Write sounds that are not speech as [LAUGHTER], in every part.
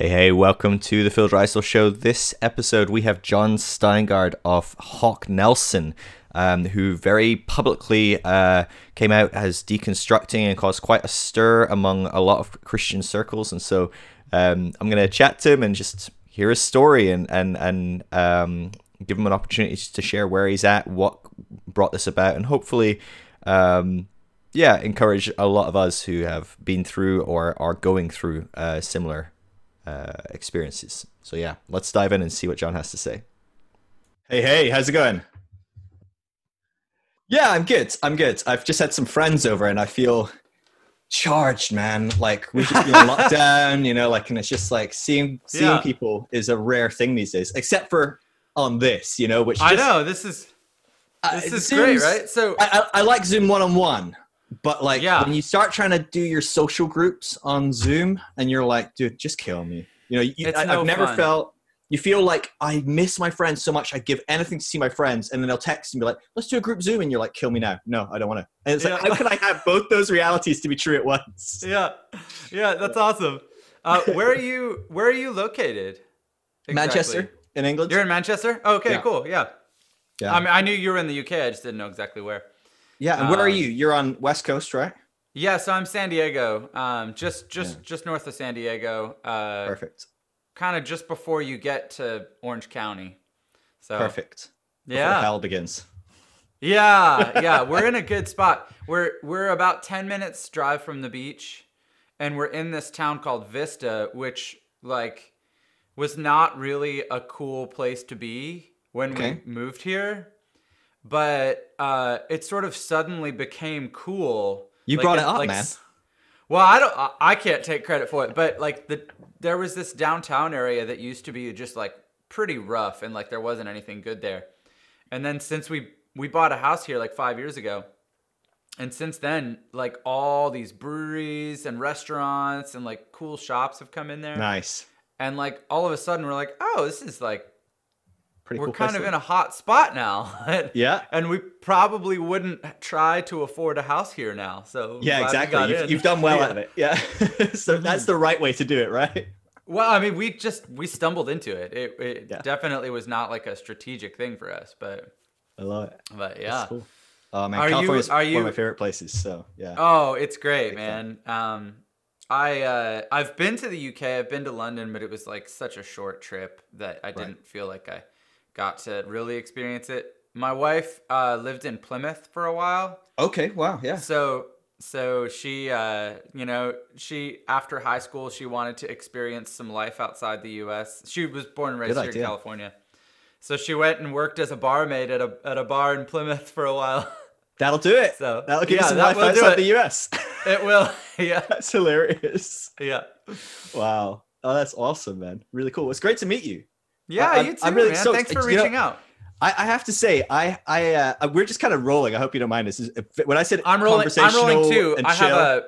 Hey, hey, welcome to the Phil Drysdale Show. This episode, we have Jon Steingard of Hawk Nelson, um, who very publicly uh, came out as deconstructing and caused quite a stir among a lot of Christian circles. And so um, I'm going to chat to him and just hear his story and, and, and um, give him an opportunity to share where he's at, what brought this about, and hopefully um, yeah, encourage a lot of us who have been through or are going through uh, similar uh, experiences. So yeah, let's dive in and see what Jon has to say. Hey, hey, how's it going? Yeah, I'm good. I'm good. I've just had some friends over and I feel charged, man. Like we've just been locked [LAUGHS] down, you know, like and it's just like seeing seeing yeah. people is a rare thing these days, except for on this, you know, which just, I know this is this uh, is great, right? So I, I, I like Zoom one on one, but like yeah. when you start trying to do your social groups on Zoom and you're like, dude, just kill me. You know, you, I, have never felt you feel like I miss my friends so much. I give anything to see my friends, and then they'll text and be like, "Let's do a group Zoom," and you're like, "Kill me now." No, I don't want to. And it's yeah. like, how can I have both those realities to be true at once? [LAUGHS] Yeah, yeah, that's awesome. Uh, where are you? Where are you located? Exactly? Manchester, in England. You're in Manchester. Oh, okay, yeah. cool. Yeah. Yeah. I mean, I knew you were in the UK. I just didn't know exactly where. Yeah, and where um, are you? You're on West Coast, right? Yeah, so I'm San Diego, um, just just yeah. just north of San Diego. Uh, Perfect. Kind of just before you get to Orange County. So perfect. Before yeah. Hell begins. Yeah, yeah, [LAUGHS] we're in a good spot. We're we're about ten minutes drive from the beach, and we're in this town called Vista, which like was not really a cool place to be when okay. we moved here but uh, it sort of suddenly became cool. You like, brought it up, like, man. Well, I don't. I can't take credit for it, but like the there was this downtown area that used to be just like pretty rough, and like there wasn't anything good there. And then since we we bought a house here like five years ago, and since then, like all these breweries and restaurants and like cool shops have come in there. Nice. And like all of a sudden, we're like, oh, this is like Pretty we're cool kind of in a hot spot now. [LAUGHS] yeah. And we probably wouldn't try to afford a house here now. So yeah, exactly. You've, you've, done well [LAUGHS] yeah. out of it. Yeah. [LAUGHS] so that's the right way to do it, right? Well, I mean, we just we stumbled into it. It, it yeah. definitely was not like a strategic thing for us, but I love it. But yeah. Cool. Oh man, are California's you, are you, one of my favorite places. So yeah. Oh, it's great, man. Um, I uh, I've been to the UK. I've been to London, but it was like such a short trip that I didn't right. feel like I got to really experience it. My wife uh, lived in Plymouth for a while. Okay, wow, yeah. So so she uh, you know she after high school she wanted to experience some life outside the U.S. She was born and raised Good here idea. in California. So she went and worked as a barmaid at a at a bar in Plymouth for a while. [LAUGHS] That'll do it. So that'll give yeah, you some life outside the U.S. it will. [LAUGHS] Yeah, [LAUGHS] that's hilarious. Yeah. Wow. Oh, that's awesome, man. Really cool. It's great to meet you. Yeah, I, you too, I'm really man. So, Thanks for reaching know, out. I, I, have to say, I, I, uh, we're just kind of rolling. I hope you don't mind this. is When I said I'm rolling, I'm rolling too. I have a,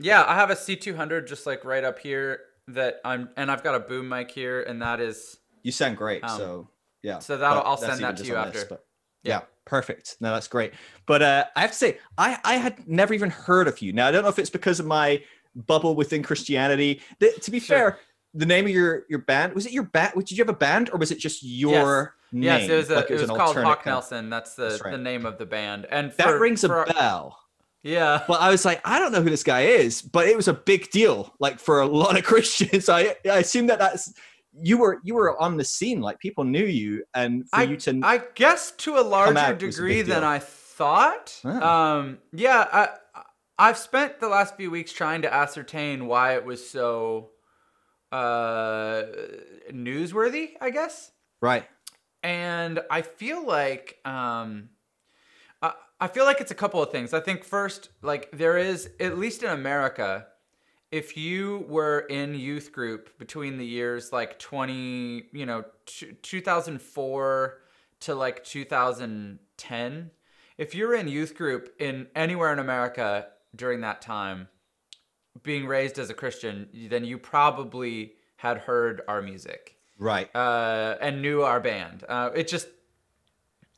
yeah, I have a C200 just like right up here that I'm, and I've got a boom mic here, and that is. You sound great. Um, so yeah. So that'll, I'll send that to you after. This, but, yeah. yeah. Perfect. No, that's great. But uh, I have to say, I, I had never even heard of you. Now I don't know if it's because of my bubble within Christianity. to be sure. fair, the name of your your band was it your band? Did you have a band or was it just your yes. name? Yes, it was. A, like it was, it was called Hawk Nelson. That's the right. the name of the band. And that rings a bell. Yeah. Well, I was like, I don't know who this guy is, but it was a big deal, like for a lot of [LAUGHS] Christians. I I assume that that's you were you were on the scene, like people knew you, and for I, you to I guess to a larger degree a than I thought. Oh. Um, yeah, I I've spent the last few weeks trying to ascertain why it was so uh, newsworthy, I guess. Right. And I feel like um, I, I feel like it's a couple of things. I think first, like there is at least in America, if you were in youth group between the years like 20, you know, t- 2004 to like 2010, if you're in youth group in anywhere in America during that time, being raised as a Christian, then you probably had heard our music, right? Uh, and knew our band. Uh, it just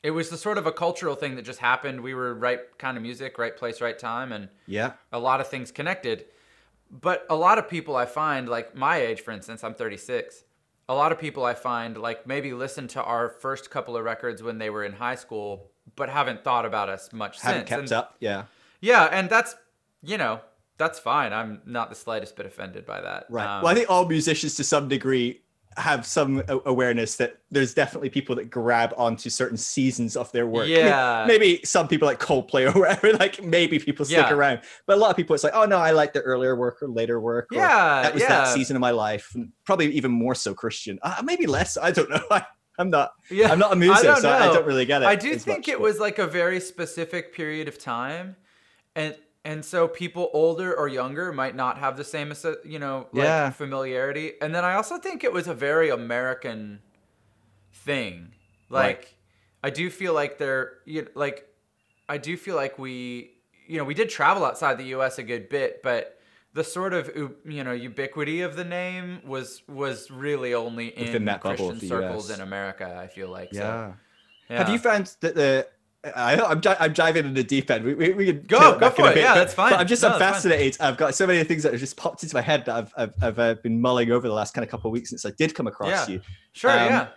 it was the sort of a cultural thing that just happened. We were right kind of music, right place, right time, and yeah, a lot of things connected. but a lot of people I find, like my age, for instance, I'm 36. A lot of people I find, like maybe listen to our first couple of records when they were in high school, but haven't thought about us much since. haven't since. kept and, up, yeah. Yeah, and that's you know that's fine. I'm not the slightest bit offended by that. Right. Um, well, I think all musicians to some degree have some awareness that there's definitely people that grab onto certain seasons of their work. Yeah. I mean, maybe some people like Coldplay [LAUGHS] or whatever, like maybe people stick yeah. around. But a lot of people, it's like, oh no, I like the earlier work or later work. Or, yeah. That was yeah. that season of my life. And probably even more so Christian. Uh, maybe less. I don't know. [LAUGHS] I, I'm not. Yeah. I'm not a musician, I so I don't really get it. I do think much, it but... was like a very specific period of time, and and so people older or younger might not have the same you know like yeah. familiarity and then i also think it was a very american thing like right. i do feel like there you like i do feel like we you know we did travel outside the us a good bit but the sort of you know ubiquity of the name was was really only in Christian circles US. in America. I feel like. Yeah. So, yeah. Have you found that the I, I'm, I'm diving into the deep end. We, we, we can go go for it. Bit, yeah, but, that's fine. But I'm just no, I'm fascinated. I've got so many things that have just popped into my head that I've I've, I've uh, been mulling over the last kind of couple of weeks since I did come across yeah. you. Sure. Um, yeah.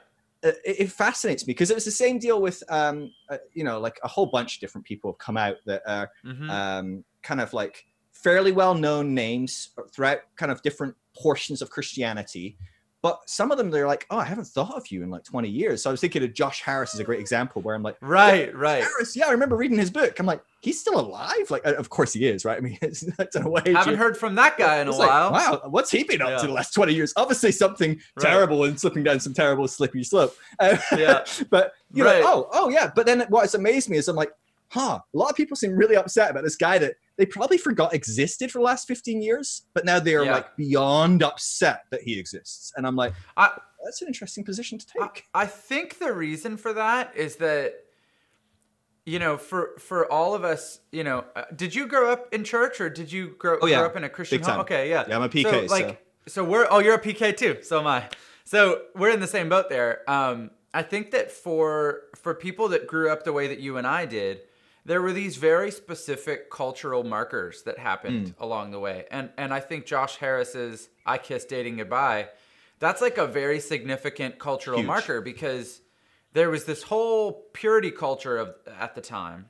It, it, fascinates me because it was the same deal with um uh, you know like a whole bunch of different people have come out that are mm-hmm. um kind of like fairly well known names throughout kind of different portions of Christianity but some of them they're like, oh, I haven't thought of you in like 20 years. So I was thinking of Josh Harris is a great example where I'm like, right, right. Harris, yeah, I remember reading his book. I'm like, he's still alive. Like, of course he is, right? I mean, [LAUGHS] it's, it's in a way. Haven't you, heard from that guy in a while. Like, wow, what's he been up yeah. to the last 20 years? Obviously something right. terrible and slipping down some terrible slippery slope. Uh, [LAUGHS] yeah. but you know, right. oh, oh yeah. But then what has amazed me is I'm like, huh, a lot of people seem really upset about this guy that they probably forgot existed for the last 15 years, but now they are yeah. like beyond upset that he exists. And I'm like, I, that's an interesting position to take. I, I think the reason for that is that you know, for for all of us, you know, uh, did you grow up in church or did you grow, oh, yeah. grow up in a Christian home? Okay, yeah. Yeah, I'm a PK. So, like, so. so we're oh, you're a PK too. So am I. So we're in the same boat there. Um, I think that for for people that grew up the way that you and I did, there were these very specific cultural markers that happened mm. along the way. And and I think Josh Harris's I Kiss Dating Goodbye, that's like a very significant cultural Huge. marker because there was this whole purity culture of at the time.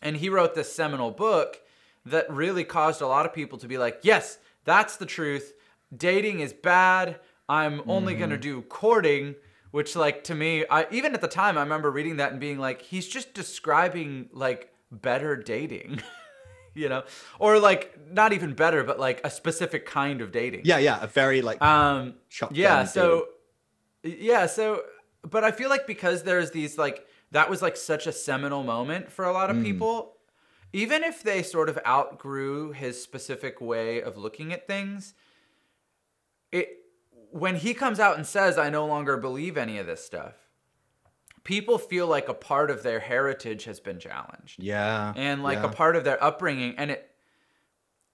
And he wrote this seminal book that really caused a lot of people to be like, "Yes, that's the truth. Dating is bad. I'm only mm. going to do courting." Which like to me i even at the time i remember reading that and being like he's just describing like better dating [LAUGHS] you know or like not even better but like a specific kind of dating yeah yeah a very like um yeah so dating. yeah so but i feel like because there's these like that was like such a seminal moment for a lot of mm. people even if they sort of outgrew his specific way of looking at things it when he comes out and says, I no longer believe any of this stuff, people feel like a part of their heritage has been challenged. Yeah. And like yeah. a part of their upbringing. And it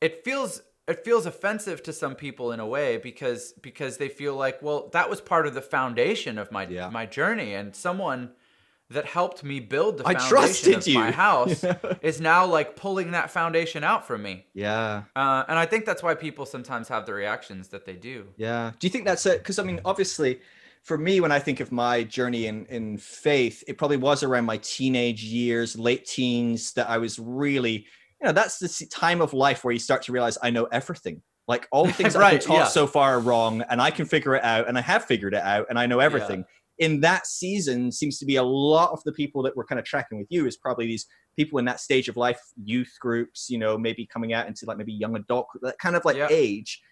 it feels it feels offensive to some people in a way because because they feel like, well, that was part of the foundation of my yeah. my journey. And someone that helped me build the foundation of you. my house [LAUGHS] is now like pulling that foundation out from me. Yeah. Uh, and I think that's why people sometimes have the reactions that they do. Yeah. Do you think that's it? Because I mean, obviously, for me, when I think of my journey in in faith, it probably was around my teenage years, late teens, that I was really, you know, that's the time of life where you start to realize I know everything. Like all the [LAUGHS] things right, I've been taught yeah. so far are wrong, and I can figure it out, and I have figured it out, and I know everything. Yeah in that season seems to be a lot of the people that we're kind of tracking with you is probably these people in that stage of life, youth groups, you know, maybe coming out into like maybe young adult, that kind of like yeah. age,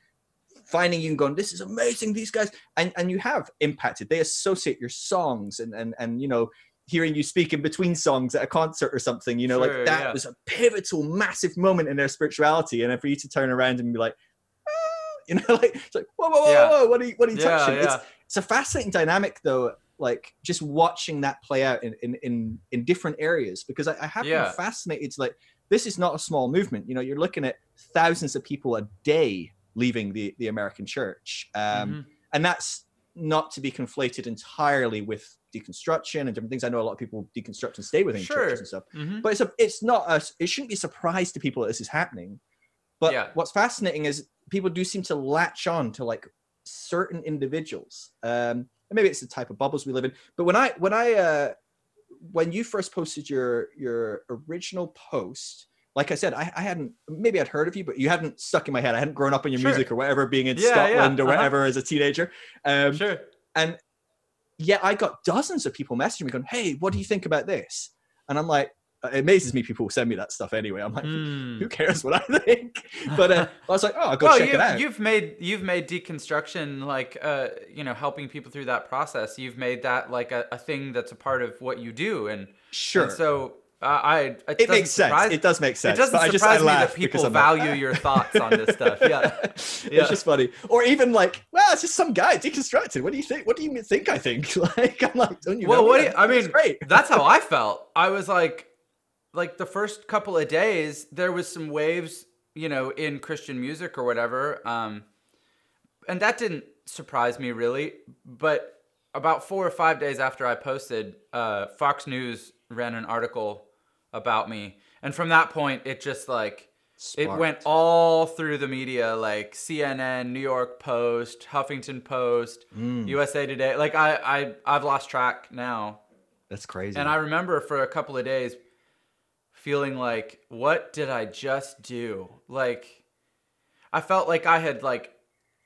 finding you and going, this is amazing, these guys, and and you have impacted. They associate your songs and and and you know hearing you speak in between songs at a concert or something, you know, sure, like that yeah. was a pivotal, massive moment in their spirituality. And for you to turn around and be like, ah, [LAUGHS] you know, like it's like, whoa, whoa, whoa, yeah. whoa, what are you, what are you yeah, touching? It's, it's a fascinating dynamic though like just watching that play out in in in, in different areas because i, I have yeah. been fascinated like this is not a small movement you know you're looking at thousands of people a day leaving the the american church um, mm-hmm. and that's not to be conflated entirely with deconstruction and different things. I know a lot of people deconstruct and stay within sure. churches and stuff, mm-hmm. but it's a, it's not a, it shouldn't be a surprise to people that this is happening. But yeah. what's fascinating is people do seem to latch on to like certain individuals. Um, and maybe it's the type of bubbles we live in. But when I when I uh, when you first posted your your original post, like I said, I, I hadn't maybe I'd heard of you, but you hadn't stuck in my head. I hadn't grown up in your sure. music or whatever, being in yeah, Scotland yeah. or uh-huh. whatever as a teenager. Um, sure. And yeah, I got dozens of people messaging me going, "Hey, what do you think about this?" And I'm like, it amazes me people send me that stuff anyway. I'm like, mm. who cares what I [LAUGHS] think? But uh, I was like, oh, I'll go well, check it out. You've made you've made deconstruction like uh, you know helping people through that process. You've made that like a, a thing that's a part of what you do, and sure. And so uh, I it, it makes sense. it does make sense. It doesn't surprise just, me that people value your thoughts on this stuff. Yeah. [LAUGHS] yeah, it's just funny. Or even like, well, it's just some guy deconstructed. What do you think? What do you think? I think [LAUGHS] like I'm like, don't you? Well, what? Do you, I mean, great. that's how I felt. I was like, like the first couple of days, there was some waves, you know, in Christian music or whatever. Um, and that didn't surprise me really. But about four or five days after I posted, uh, Fox News ran an article about me, and from that point, it just like Sparked. it went all through the media, like CNN, New York Post, Huffington Post, mm. USA Today. Like I, I, I've lost track now. That's crazy. And I remember for a couple of days feeling like, what did I just do? Like, I felt like I had like,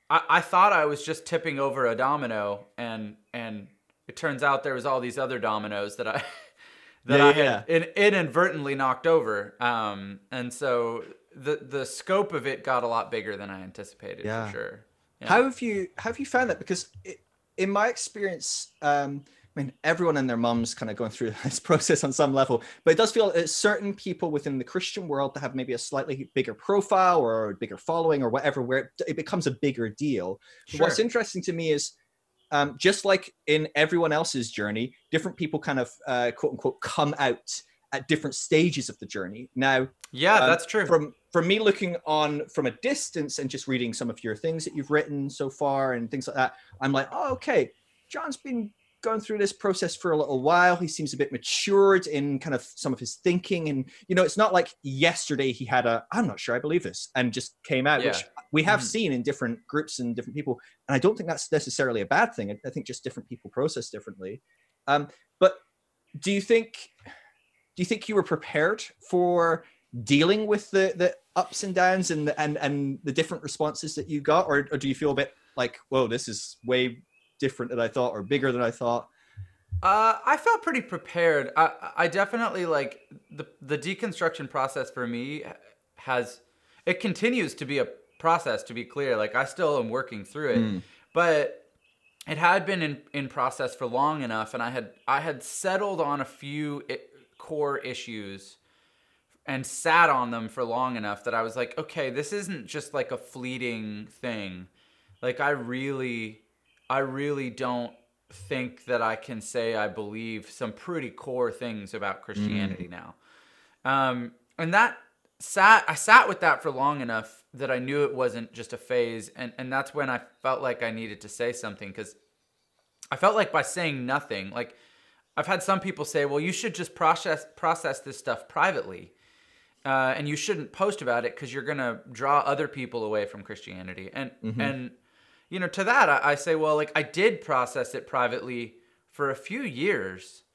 I, I thought I was just tipping over a domino, and and it turns out there was all these other dominoes that I [LAUGHS] that yeah, I had yeah. in, inadvertently knocked over. Um, and so the the scope of it got a lot bigger than I anticipated. Yeah. for sure. Yeah. How have you how have you found that? Because it, in my experience, um, I mean, everyone and their mums kind of going through [LAUGHS] this process on some level, but it does feel that certain people within the Christian world that have maybe a slightly bigger profile or a bigger following or whatever, where it, it becomes a bigger deal. Sure. What's interesting to me is um, just like in everyone else's journey, different people kind of uh, quote unquote come out at different stages of the journey. Now, yeah, um, that's true. From from me looking on from a distance and just reading some of your things that you've written so far and things like that, I'm like, oh, okay, Jon's been going through this process for a little while. He seems a bit matured in kind of some of his thinking. And, you know, it's not like yesterday he had a, I'm not sure I believe this, and just came out, yeah. which we have mm-hmm. seen in different groups and different people. And I don't think that's necessarily a bad thing. I think just different people process differently. Um, but do you think, do you think you were prepared for dealing with the, the ups and downs and the, and, and the different responses that you got? Or, or do you feel a bit like, whoa, this is way different than I thought or bigger than I thought? Uh, I felt pretty prepared. I, I definitely like the the deconstruction process for me has it continues to be a process to be clear. Like I still am working through it, mm. but it had been in, in process for long enough, and I had I had settled on a few it, core issues and sat on them for long enough that I was like, okay, this isn't just like a fleeting thing. Like I really I really don't think that I can say I believe some pretty core things about Christianity mm. now. Um, and that sat I sat with that for long enough that I knew it wasn't just a phase and and that's when I felt like I needed to say something cuz I felt like by saying nothing like I've had some people say, "Well, you should just process process this stuff privately." Uh, and you shouldn't post about it because you're gonna draw other people away from Christianity. And mm-hmm. and you know, to that, I, I say, well, like I did process it privately for a few years,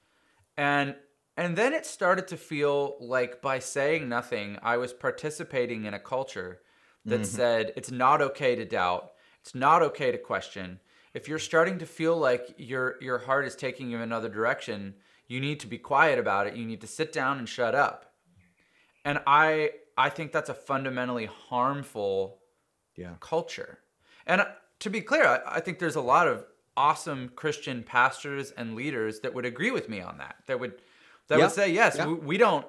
and and then it started to feel like by saying nothing, I was participating in a culture that mm-hmm. said it's not okay to doubt, it's not okay to question. If you're starting to feel like your your heart is taking you in another direction, you need to be quiet about it. You need to sit down and shut up. And I I think that's a fundamentally harmful yeah. culture. And to be clear, I, I think there's a lot of awesome Christian pastors and leaders that would agree with me on that. That would that yeah. would say yes, yeah. we, we, don't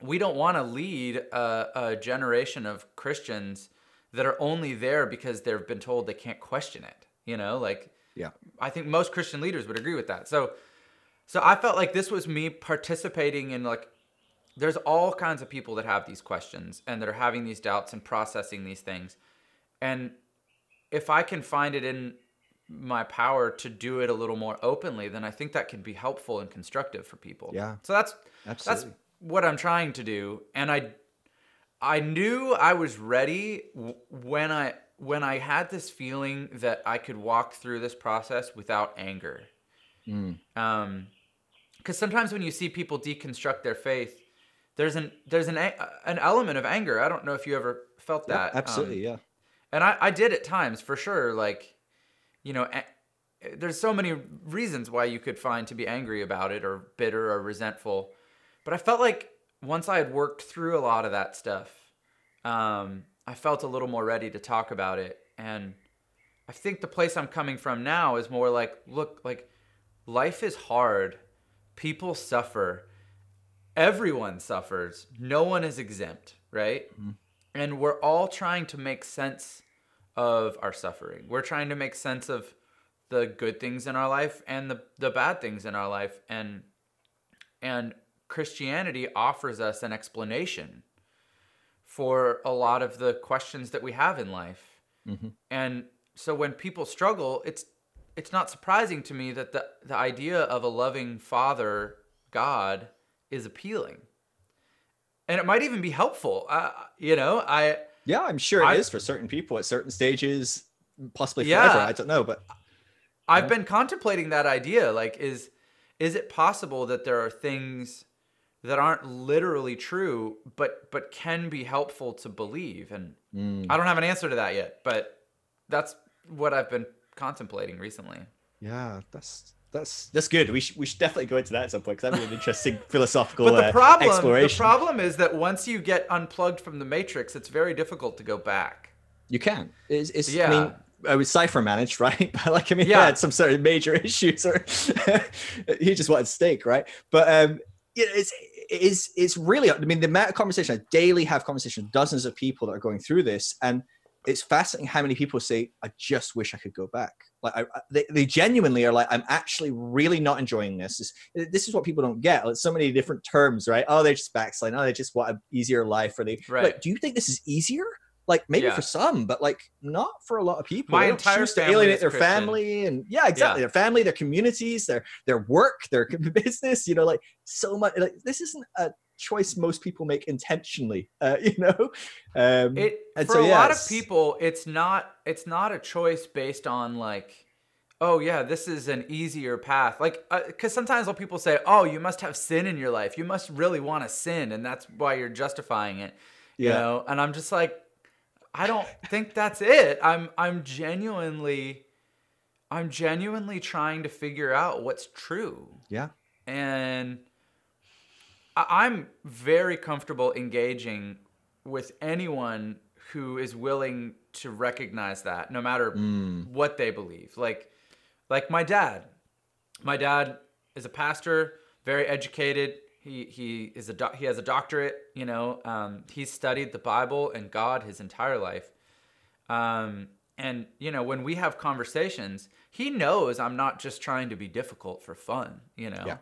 we don't want to lead a, a, generation of Christians that are only there because they've been told they can't question it. You know, like yeah, I think most Christian leaders would agree with that. So so I felt like this was me participating in like there's all kinds of people that have these questions and that are having these doubts and processing these things. And if I can find it in my power to do it a little more openly, then I think that can be helpful and constructive for people. Yeah. So that's Absolutely. that's what I'm trying to do, and I I knew I was ready when I when I had this feeling that I could walk through this process without anger. Mm. Um, because sometimes when you see people deconstruct their faith, there's an there's an an element of anger. I don't know if you ever felt that. Yeah, absolutely, um, yeah. And I I did at times for sure. Like, you know, there's so many reasons why you could find to be angry about it or bitter or resentful, but I felt like once I had worked through a lot of that stuff, um, I felt a little more ready to talk about it. And I think the place I'm coming from now is more like, look, like life is hard. People suffer. Everyone suffers. No one is exempt, right? Mm-hmm. And we're all trying to make sense of our suffering. We're trying to make sense of the good things in our life and the, the bad things in our life. And and Christianity offers us an explanation for a lot of the questions that we have in life. Mm-hmm. And so when people struggle, it's it's not surprising to me that the the idea of a loving father God is appealing. And it might even be helpful. Uh, you know, I Yeah, I'm sure it I, is for certain people at certain stages, possibly forever. Yeah, I don't know, but I've been contemplating that idea like is is it possible that there are things that aren't literally true, but but can be helpful to believe. And mm. I don't have an answer to that yet, but that's what I've been contemplating recently. Yeah, that's that's that's good. We should we should definitely go into that at some point because that'd be an interesting [LAUGHS] philosophical but the uh, problem, exploration. The problem is that once you get unplugged from the matrix, it's very difficult to go back. You can. It's, it's yeah. I mean, I was Cypher managed, [LAUGHS] right? But like, I mean, yeah. he had some sort of major [LAUGHS] issues, or he just wanted steak, right? But um, you know, it's it's it's really i mean the amount of conversation i daily have conversation with dozens of people that are going through this and it's fascinating how many people say i just wish i could go back like I, they, they genuinely are like i'm actually really not enjoying this this, this is what people don't get like so many different terms right oh they're just backsliding oh they just want an easier life or they right. like do you think this is easier like maybe yeah. for some, but like not for a lot of people. My entire choose to alienate their Christian. family and yeah, exactly. Yeah. Their family, their communities, their their work, their [LAUGHS] business. You know, like so much. Like this isn't a choice most people make intentionally. Uh, [LAUGHS] you know, um, it for so, a lot of people, it's not it's not a choice based on like. Oh yeah, this is an easier path. Like, because uh, sometimes when people say, "Oh, you must have sin in your life. You must really want to sin, and that's why you're justifying it." You yeah. know, and I'm just like, I don't think that's it. I'm I'm genuinely I'm genuinely trying to figure out what's true. Yeah. And I'm very comfortable engaging with anyone who is willing to recognize that no matter mm. what they believe. Like like my dad. My dad is a pastor, very educated, he he is a do- he has a doctorate. You know, um, he's studied the Bible and God his entire life. Um, and you know, when we have conversations, he knows I'm not just trying to be difficult for fun. You know, yeah.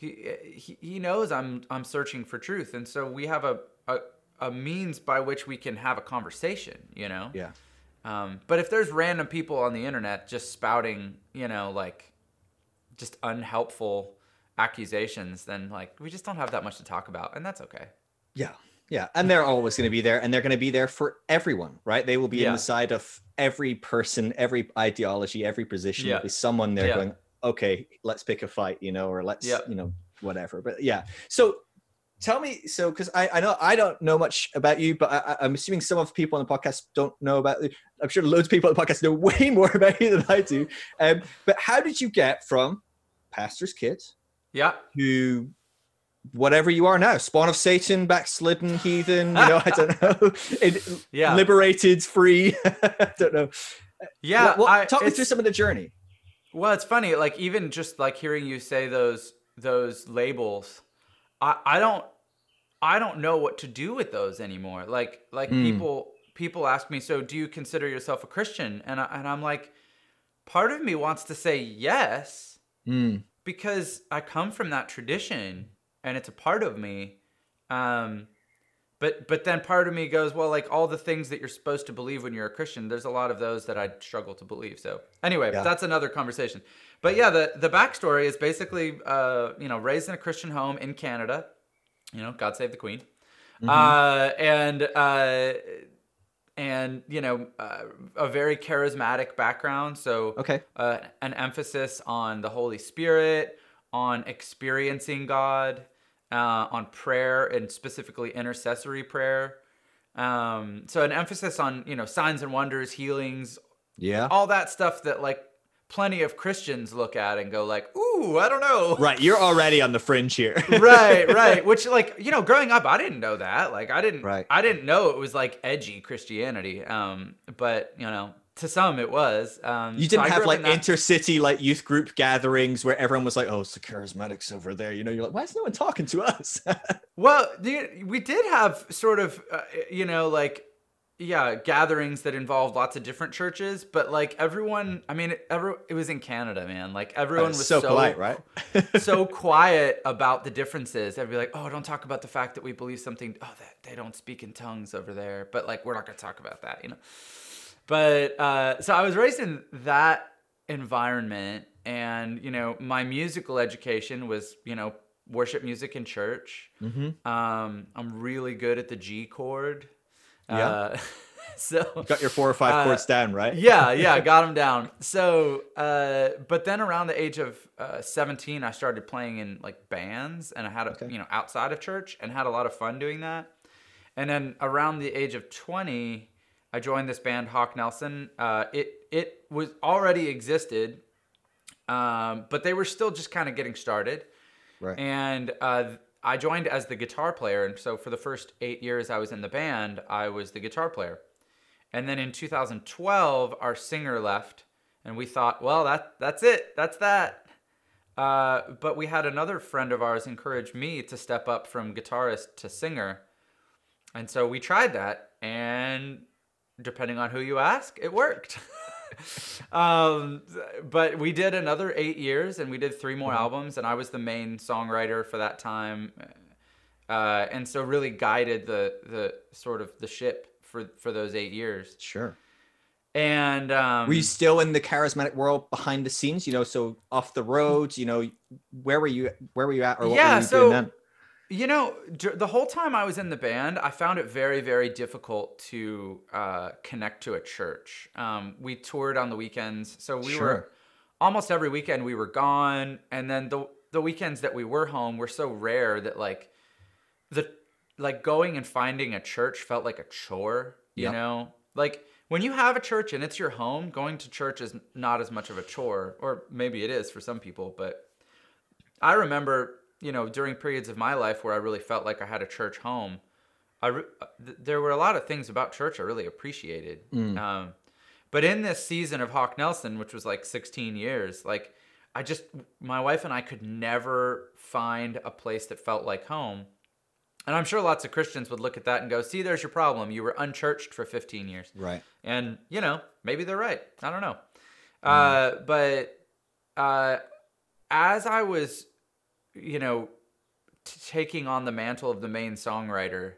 He, he he knows I'm I'm searching for truth, and so we have a a, a means by which we can have a conversation. You know. Yeah. Um, but if there's random people on the internet just spouting, you know, like just unhelpful accusations, then like we just don't have that much to talk about, and that's okay. Yeah. Yeah, and they're always going to be there, and they're going to be there for everyone, right? They will be yeah. in the side of every person, every ideology, every position. Yeah. There'll be someone there yeah. going, "Okay, let's pick a fight," you know, or let's, yeah. you know, whatever. But yeah, so tell me, so because I, I know I don't know much about you, but I, am assuming some of the people on the podcast don't know about. I'm sure loads of people on the podcast know [LAUGHS] way more about you than I do. Um, but how did you get from pastor's kids yeah. Who whatever you are now, spawn of Satan, backslidden heathen, you know, I don't know. [LAUGHS] It, yeah. Liberated, free. [LAUGHS] I don't know. Yeah. Well, what, I, talk me through some of the journey. Well, it's funny, like even just like hearing you say those those labels, I, I don't I don't know what to do with those anymore. Like like mm. people people ask me, so do you consider yourself a Christian? And I, and I'm like, part of me wants to say yes. Mm because I come from that tradition and it's a part of me. Um, but but then part of me goes, well, like all the things that you're supposed to believe when you're a Christian, there's a lot of those that I struggle to believe. So anyway, yeah. that's another conversation. But yeah, the the backstory is basically, uh, you know, raised in a Christian home in Canada. You know, God save the Queen. Mm-hmm. Uh, and uh, and you know uh, a very charismatic background so okay uh, an emphasis on the holy spirit on experiencing god uh, on prayer and specifically intercessory prayer um, so an emphasis on you know signs and wonders healings yeah all that stuff that like plenty of Christians look at and go like, "Ooh, I don't know." Right, you're already on the fringe here. [LAUGHS] right, right. [LAUGHS] Which like, you know, growing up I didn't know that. Like I didn't right. I didn't know it was like edgy Christianity. Um but, you know, to some it was. Um You didn't so have like in intercity like youth group gatherings where everyone was like, "Oh, it's the charismatics over there." You know, you're like, "Why is no one talking to us?" [LAUGHS] well, we did have sort of uh, you know, like yeah gatherings that involved lots of different churches but like everyone i mean it, every, it was in canada man like everyone was so, so polite right [LAUGHS] so quiet about the differences they'd be like oh don't talk about the fact that we believe something oh that they don't speak in tongues over there but like we're not going to talk about that you know but uh, so i was raised in that environment and you know my musical education was you know worship music in church mm-hmm. um, i'm really good at the g chord yeah. Uh, [LAUGHS] so got your four or five uh, chords down, right? yeah, yeah, [LAUGHS] got them down. So, uh, but then around the age of uh, 17, I started playing in like bands, and I had a, okay. you know outside of church, and had a lot of fun doing that. And then around the age of 20, I joined this band, Hawk Nelson. Uh, it it was already existed, um, but they were still just kind of getting started. Right. And uh, I joined as the guitar player, and so for the first eight years I was in the band, I was the guitar player. And then in 2012, our singer left, and we thought, well, that that's it, that's that. Uh, but we had another friend of ours encourage me to step up from guitarist to singer, and so we tried that, and depending on who you ask, it worked. [LAUGHS] um, but we did another eight years and we did three more mm-hmm. albums, and I was the main songwriter for that time. Uh, and so really guided the the sort of the ship for for those eight years. Sure. And um, were you still in the charismatic world behind the scenes? You know, so off the roads. You know, where were you? Where were you at? Or what yeah, were you so, doing then? You know, the whole time I was in the band, I found it very, very difficult to uh, connect to a church. Um, we toured on the weekends, so we sure. were almost every weekend we were gone, and then the the weekends that we were home were so rare that like the like going and finding a church felt like a chore. You yep. know, like when you have a church and it's your home, going to church is not as much of a chore, or maybe it is for some people, but I remember you know, during periods of my life where I really felt like I had a church home, I re- there were a lot of things about church I really appreciated. Mm. Um, but in this season of Hawk Nelson, which was like 16 years, like I just, my wife and I could never find a place that felt like home. And I'm sure lots of Christians would look at that and go, see, there's your problem. You were unchurched for 15 years. Right. And, you know, maybe they're right. I don't know. Mm. Uh, but uh, as I was you know, t- taking on the mantle of the main songwriter.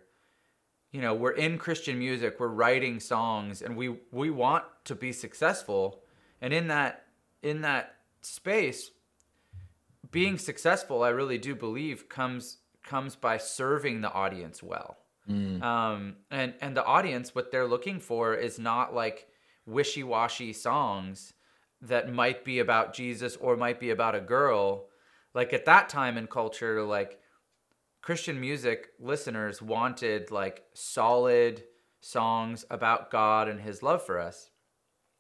You know, we're in Christian music, we're writing songs, and we we want to be successful. And in that in that space, being successful, I really do believe comes comes by serving the audience well. Mm. Um, and and the audience, what they're looking for is not like wishy washy songs that might be about Jesus or might be about a girl like at that time in culture like christian music listeners wanted like solid songs about god and his love for us.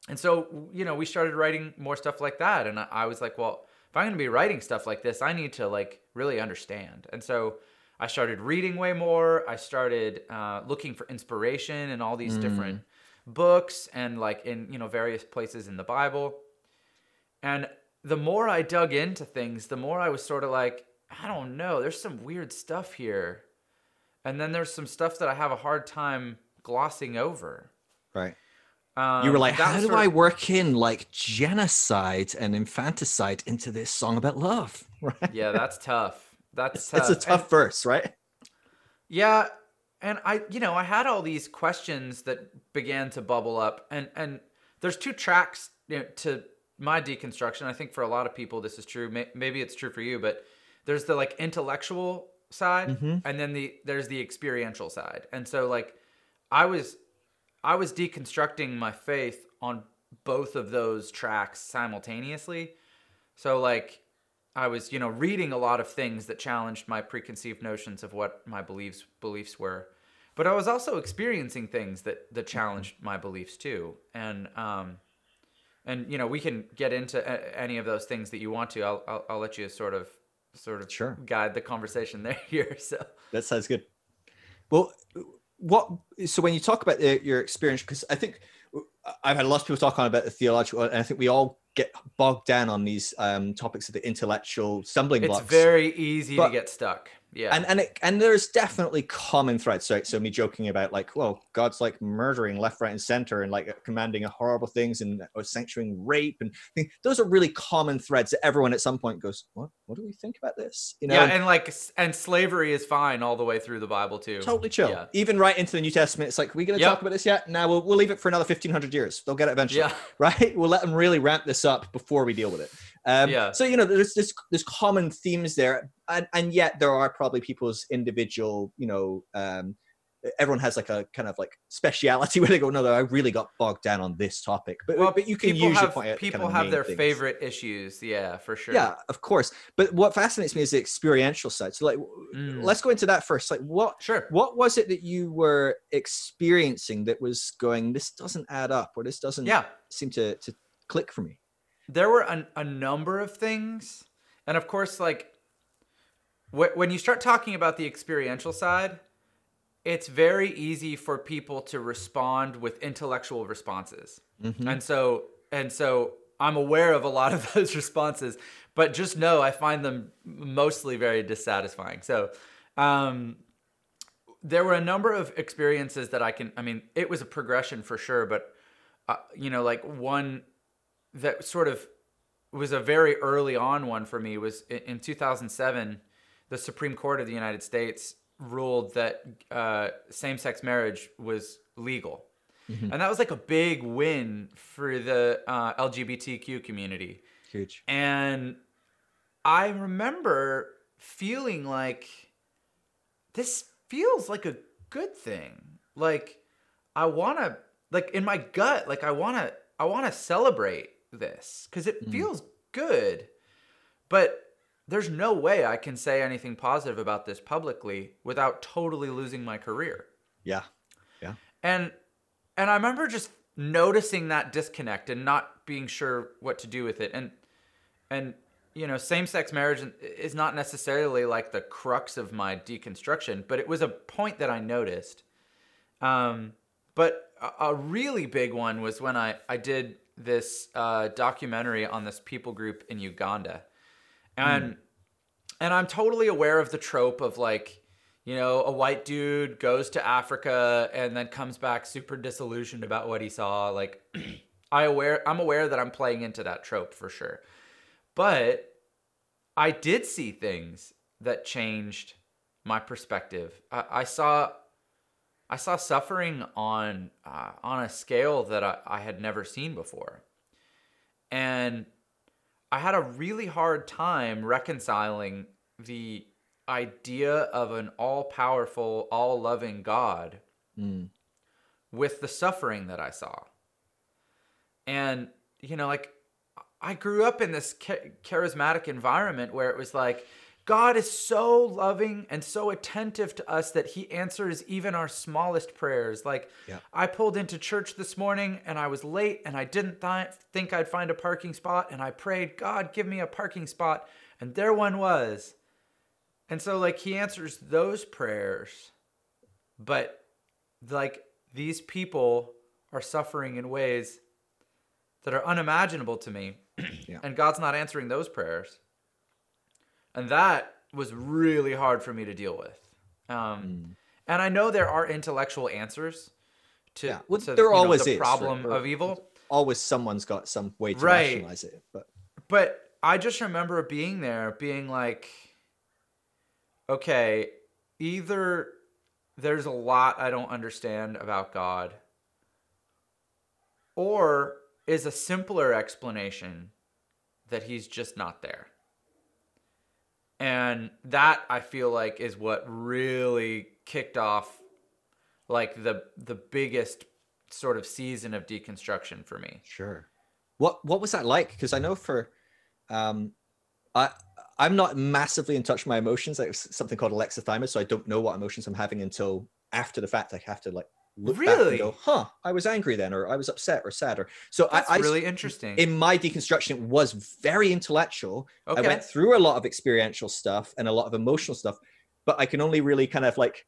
And so you know we started writing more stuff like that. And i was like well if i'm going to be writing stuff like this i need to like really understand. And so i started reading way more. I started uh, looking for inspiration in all these mm. different books and like in you know various places in the bible. And the more I dug into things, the more I was sort of like, I don't know, there's some weird stuff here. And then there's some stuff that I have a hard time glossing over. Right. Um, you were like, how do of, I work in like genocide and infanticide into this song about love? [LAUGHS] Right. Yeah, that's tough. That's it's, tough. It's a tough and, verse, right? Yeah, and I, you know, I had all these questions that began to bubble up, and and there's two tracks you know, to my deconstruction. I think for a lot of people this is true. Maybe it's true for you, but there's the like intellectual side, mm-hmm. and then the there's the experiential side. And so like I was I was deconstructing my faith on both of those tracks simultaneously. So like I was, you know, reading a lot of things that challenged my preconceived notions of what my beliefs beliefs were. But I was also experiencing things that that challenged my beliefs too. And um and you know, we can get into a- any of those things that you want to. I'll, I'll I'll let you sort of sort of sure. guide the conversation there [LAUGHS] here. So That sounds good. Well, what so when you talk about the, your experience because I think I've had lots of people talk on about the theological, and I think we all get bogged down on these um, topics of the intellectual stumbling blocks. It's very easy but, to get stuck. Yeah. And and it, and there's definitely common threads. So so me joking about like, well, God's like murdering left, right, and center, and like commanding horrible things and or sanctioning rape, and those are really common threads that everyone at some point goes, what What do we think about this? You know? Yeah, and like and slavery is fine all the way through the Bible too. Totally chill. Yeah. Even right into the New Testament, it's like, we gonna yep. talk about this yet? Now we'll we'll leave it for another fifteen hundred years. They'll get it eventually. Yeah. [LAUGHS] Right. We'll let them really ramp this up before we deal with it. Um, yeah. So you know, there's this there's common themes there, and and yet there are probably people's individual, you know, um, everyone has like a kind of like speciality [LAUGHS] where they go, no, no, I really got bogged down on this topic. But well, but you can usually have, people kind of have their things. favorite issues. Yeah, for sure. Yeah, of course. But what fascinates me is the experiential side. So like, mm. let's go into that first. Like, what? Sure. What was it that you were experiencing that was going? This doesn't add up, or this doesn't. Yeah. Seem to to click for me there were a, a number of things. And of course like wh- when you start talking about the experiential side it's very easy for people to respond with intellectual responses. Mm-hmm. and so and so i'm aware of a lot of [LAUGHS] those responses but just know i find them mostly very dissatisfying. So um, there were a number of experiences that i can i mean it was a progression for sure but uh, you know like one that sort of was a very early on one for me was in 2007 the supreme court of the united states ruled that uh, same-sex marriage was legal. Mm-hmm. and that was like a big win for the uh, lgbtq community. Huge. And i remember feeling like this feels like a good thing. Like i want to like in my gut like i want to i want to celebrate this because it mm. feels good. But there's no way I can say anything positive about this publicly without totally losing my career. Yeah. Yeah. And and I remember just noticing that disconnect and not being sure what to do with it. And and you know, same-sex marriage is not necessarily like the crux of my deconstruction, but it was a point that I noticed. Um, but a, a really big one was when I I did this uh, documentary on this people group in Uganda, and mm. and I'm totally aware of the trope of like you know a white dude goes to Africa and then comes back super disillusioned about what he saw. Like [CLEARS THROAT] I aware I'm aware that I'm playing into that trope for sure, but I did see things that changed my perspective. I, I saw I saw suffering on uh, on a scale that I, I had never seen before, and I had a really hard time reconciling the idea of an all powerful, all loving God mm. with the suffering that I saw. And, you know, like I grew up in this charismatic environment where it was like, God is so loving and so attentive to us that he answers even our smallest prayers. Like yeah. I pulled into church this morning and I was late and I didn't th- think I'd find a parking spot and I prayed, God, give me a parking spot. And there one was. And so, like, he answers those prayers. But, like, these people are suffering in ways that are unimaginable to me. yeah. And God's not answering those prayers and that was really hard for me to deal with. Um, mm. And I know there are intellectual answers to, yeah. well, to there always know, the is, problem of evil. Always, someone's got some way to right. rationalize it, but but I just remember being there, being like, okay, either there's a lot I don't understand about God, or is a simpler explanation that he's just not there and that I feel like is what really kicked off like the the biggest sort of season of deconstruction for me. Sure. What what was that like? Because I know for um I I'm not massively in touch with my emotions. Like something called alexithymia, so I don't know what emotions I'm having until after the fact. I have to like look really? go, "Huh, I was angry then, or I was upset, or sad." Or so That's I, really interesting. In my deconstruction, it was very intellectual. Okay. I went through a lot of experiential stuff and a lot of emotional stuff, but I can only really kind of like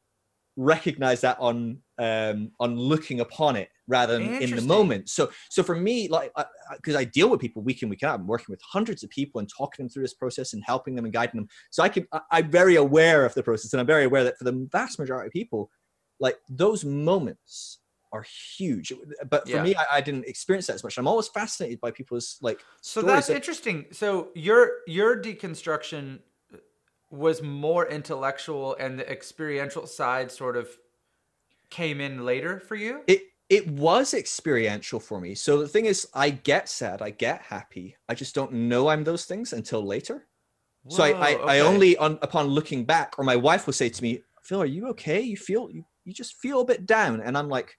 recognize that on um on looking upon it rather than in the moment so so for me like because I, I, I, deal with people week in week out i'm working with hundreds of people and talking them through this process and helping them and guiding them so i can I, i'm very aware of the process and i'm very aware that for the vast majority of people like those moments are huge but for yeah. me I, I, didn't experience that as much i'm always fascinated by people's like so that's that- interesting so your your deconstruction was more intellectual and the experiential side sort of came in later for you? It it was experiential for me. So the thing is I get sad, I get happy. I just don't know I'm those things until later. Whoa, so I I, okay. I only on upon looking back, or my wife will say to me, Phil, are you okay? You feel you, you just feel a bit down. And I'm like,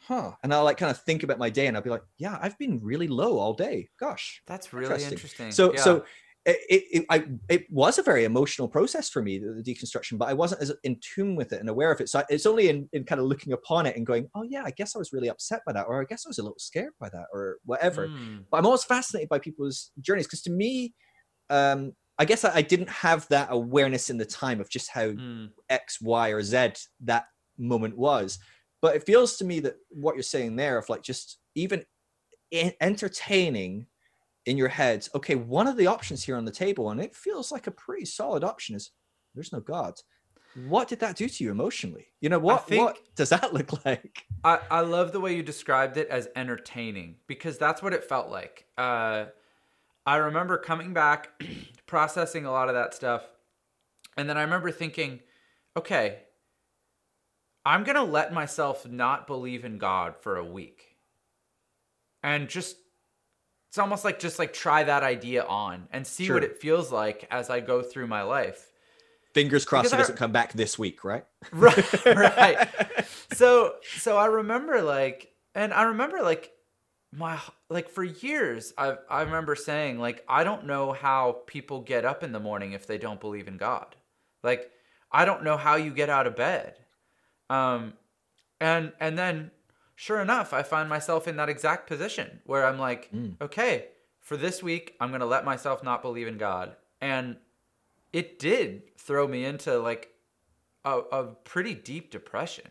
huh. And I'll like kind of think about my day and I'll be like, yeah, I've been really low all day. Gosh. That's really interesting. interesting. So yeah. so it, it, I, it was a very emotional process for me, the, the, deconstruction, but I wasn't as in tune with it and aware of it. So it's only in, in kind of looking upon it and going, oh, yeah, I guess I was really upset by that, or I guess I was a little scared by that, or whatever. Mm. But I'm always fascinated by people's journeys because to me, um, I guess I, I, didn't have that awareness in the time of just how mm. X, Y, or Z that moment was. But it feels to me that what you're saying there of like just even entertaining in your head, okay, one of the options here on the table, and it feels like a pretty solid option, is there's no God. What did that do to you emotionally? You know, what, what does that look like? I, I love the way you described it as entertaining because that's what it felt like. Uh, I remember coming back, [CLEARS THROAT] processing a lot of that stuff. And then I remember thinking, okay, I'm going to let myself not believe in God for a week and just it's almost like just like try that idea on and see sure. what it feels like as I go through my life. Fingers crossed because it doesn't come back this week, right? [LAUGHS] right, right. [LAUGHS] So, so I remember like, and I remember like my like for years I I remember saying like I don't know how people get up in the morning if they don't believe in God. Like I don't know how you get out of bed. Um and and then sure enough, I find myself in that exact position where I'm like, mm. okay, for this week, I'm going to let myself not believe in God. And it did throw me into like a, a pretty deep depression.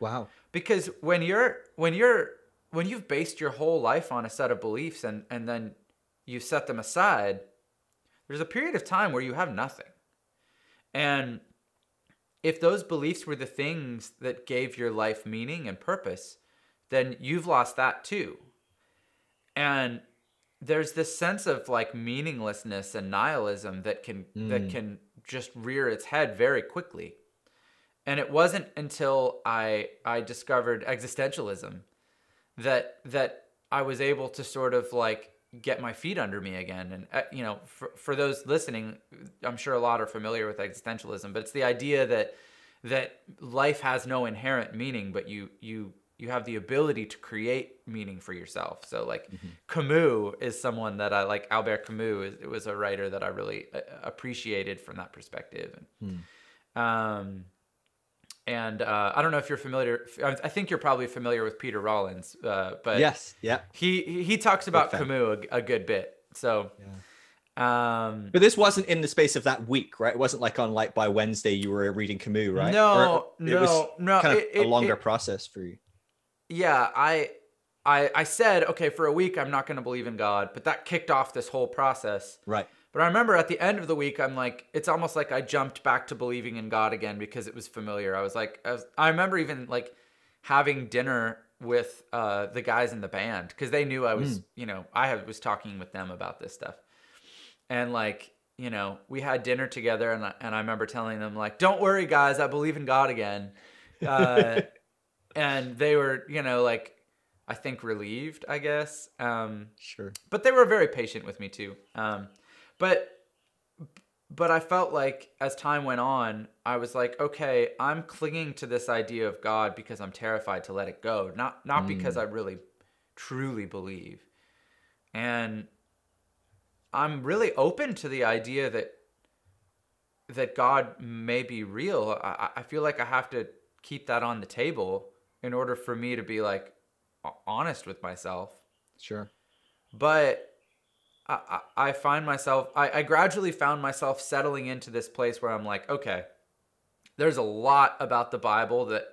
Wow. Because when you're, when you're, when you've based your whole life on a set of beliefs and, and then you set them aside, there's a period of time where you have nothing. And if those beliefs were the things that gave your life meaning and purpose, then you've lost that too. And there's this sense of like meaninglessness and nihilism that can mm. that can just rear its head very quickly. And it wasn't until I I discovered existentialism that that I was able to sort of like get my feet under me again. And uh, you know, for for those listening, I'm sure a lot are familiar with existentialism, but it's the idea that that life has no inherent meaning, but you you you have the ability to create meaning for yourself. So like mm-hmm. Camus is someone that I like. Albert Camus it was a writer that I really uh, appreciated from that perspective. And, mm. um, and uh, I don't know if you're familiar. I think you're probably familiar with Peter Rollins. Uh, but yes, yeah, he he talks about Camus a, a, good bit. So. Yeah. Um, but this wasn't in the space of that week, right? It wasn't like on like by Wednesday you were reading Camus, right? No, or no, was no. Kind of it, a longer it, process for you yeah, I I I said, okay, for a week I'm not going to believe in God, but that kicked off this whole process. Right. But I remember at the end of the week, I'm like, it's almost like I jumped back to believing in God again because it was familiar. I was like, I, was, I remember even like having dinner with uh, the guys in the band because they knew I was, mm. you know, I had, was talking with them about this stuff, and like, you know, we had dinner together, and I, and I remember telling them like, don't worry, guys, I believe in God again. Uh, [LAUGHS] and they were, you know, like I think relieved, I guess. Um, sure. But they were very patient with me too. Um, but but I felt like as time went on, I was like, okay, I'm clinging to this idea of God because I'm terrified to let it go, not not mm. because I really truly believe. And I'm really open to the idea that that God may be real. I, I feel like I have to keep that on the table in order for me to be like honest with myself. Sure. But I, I, find myself, I, I gradually found myself settling into this place where I'm like, okay, there's a lot about the Bible that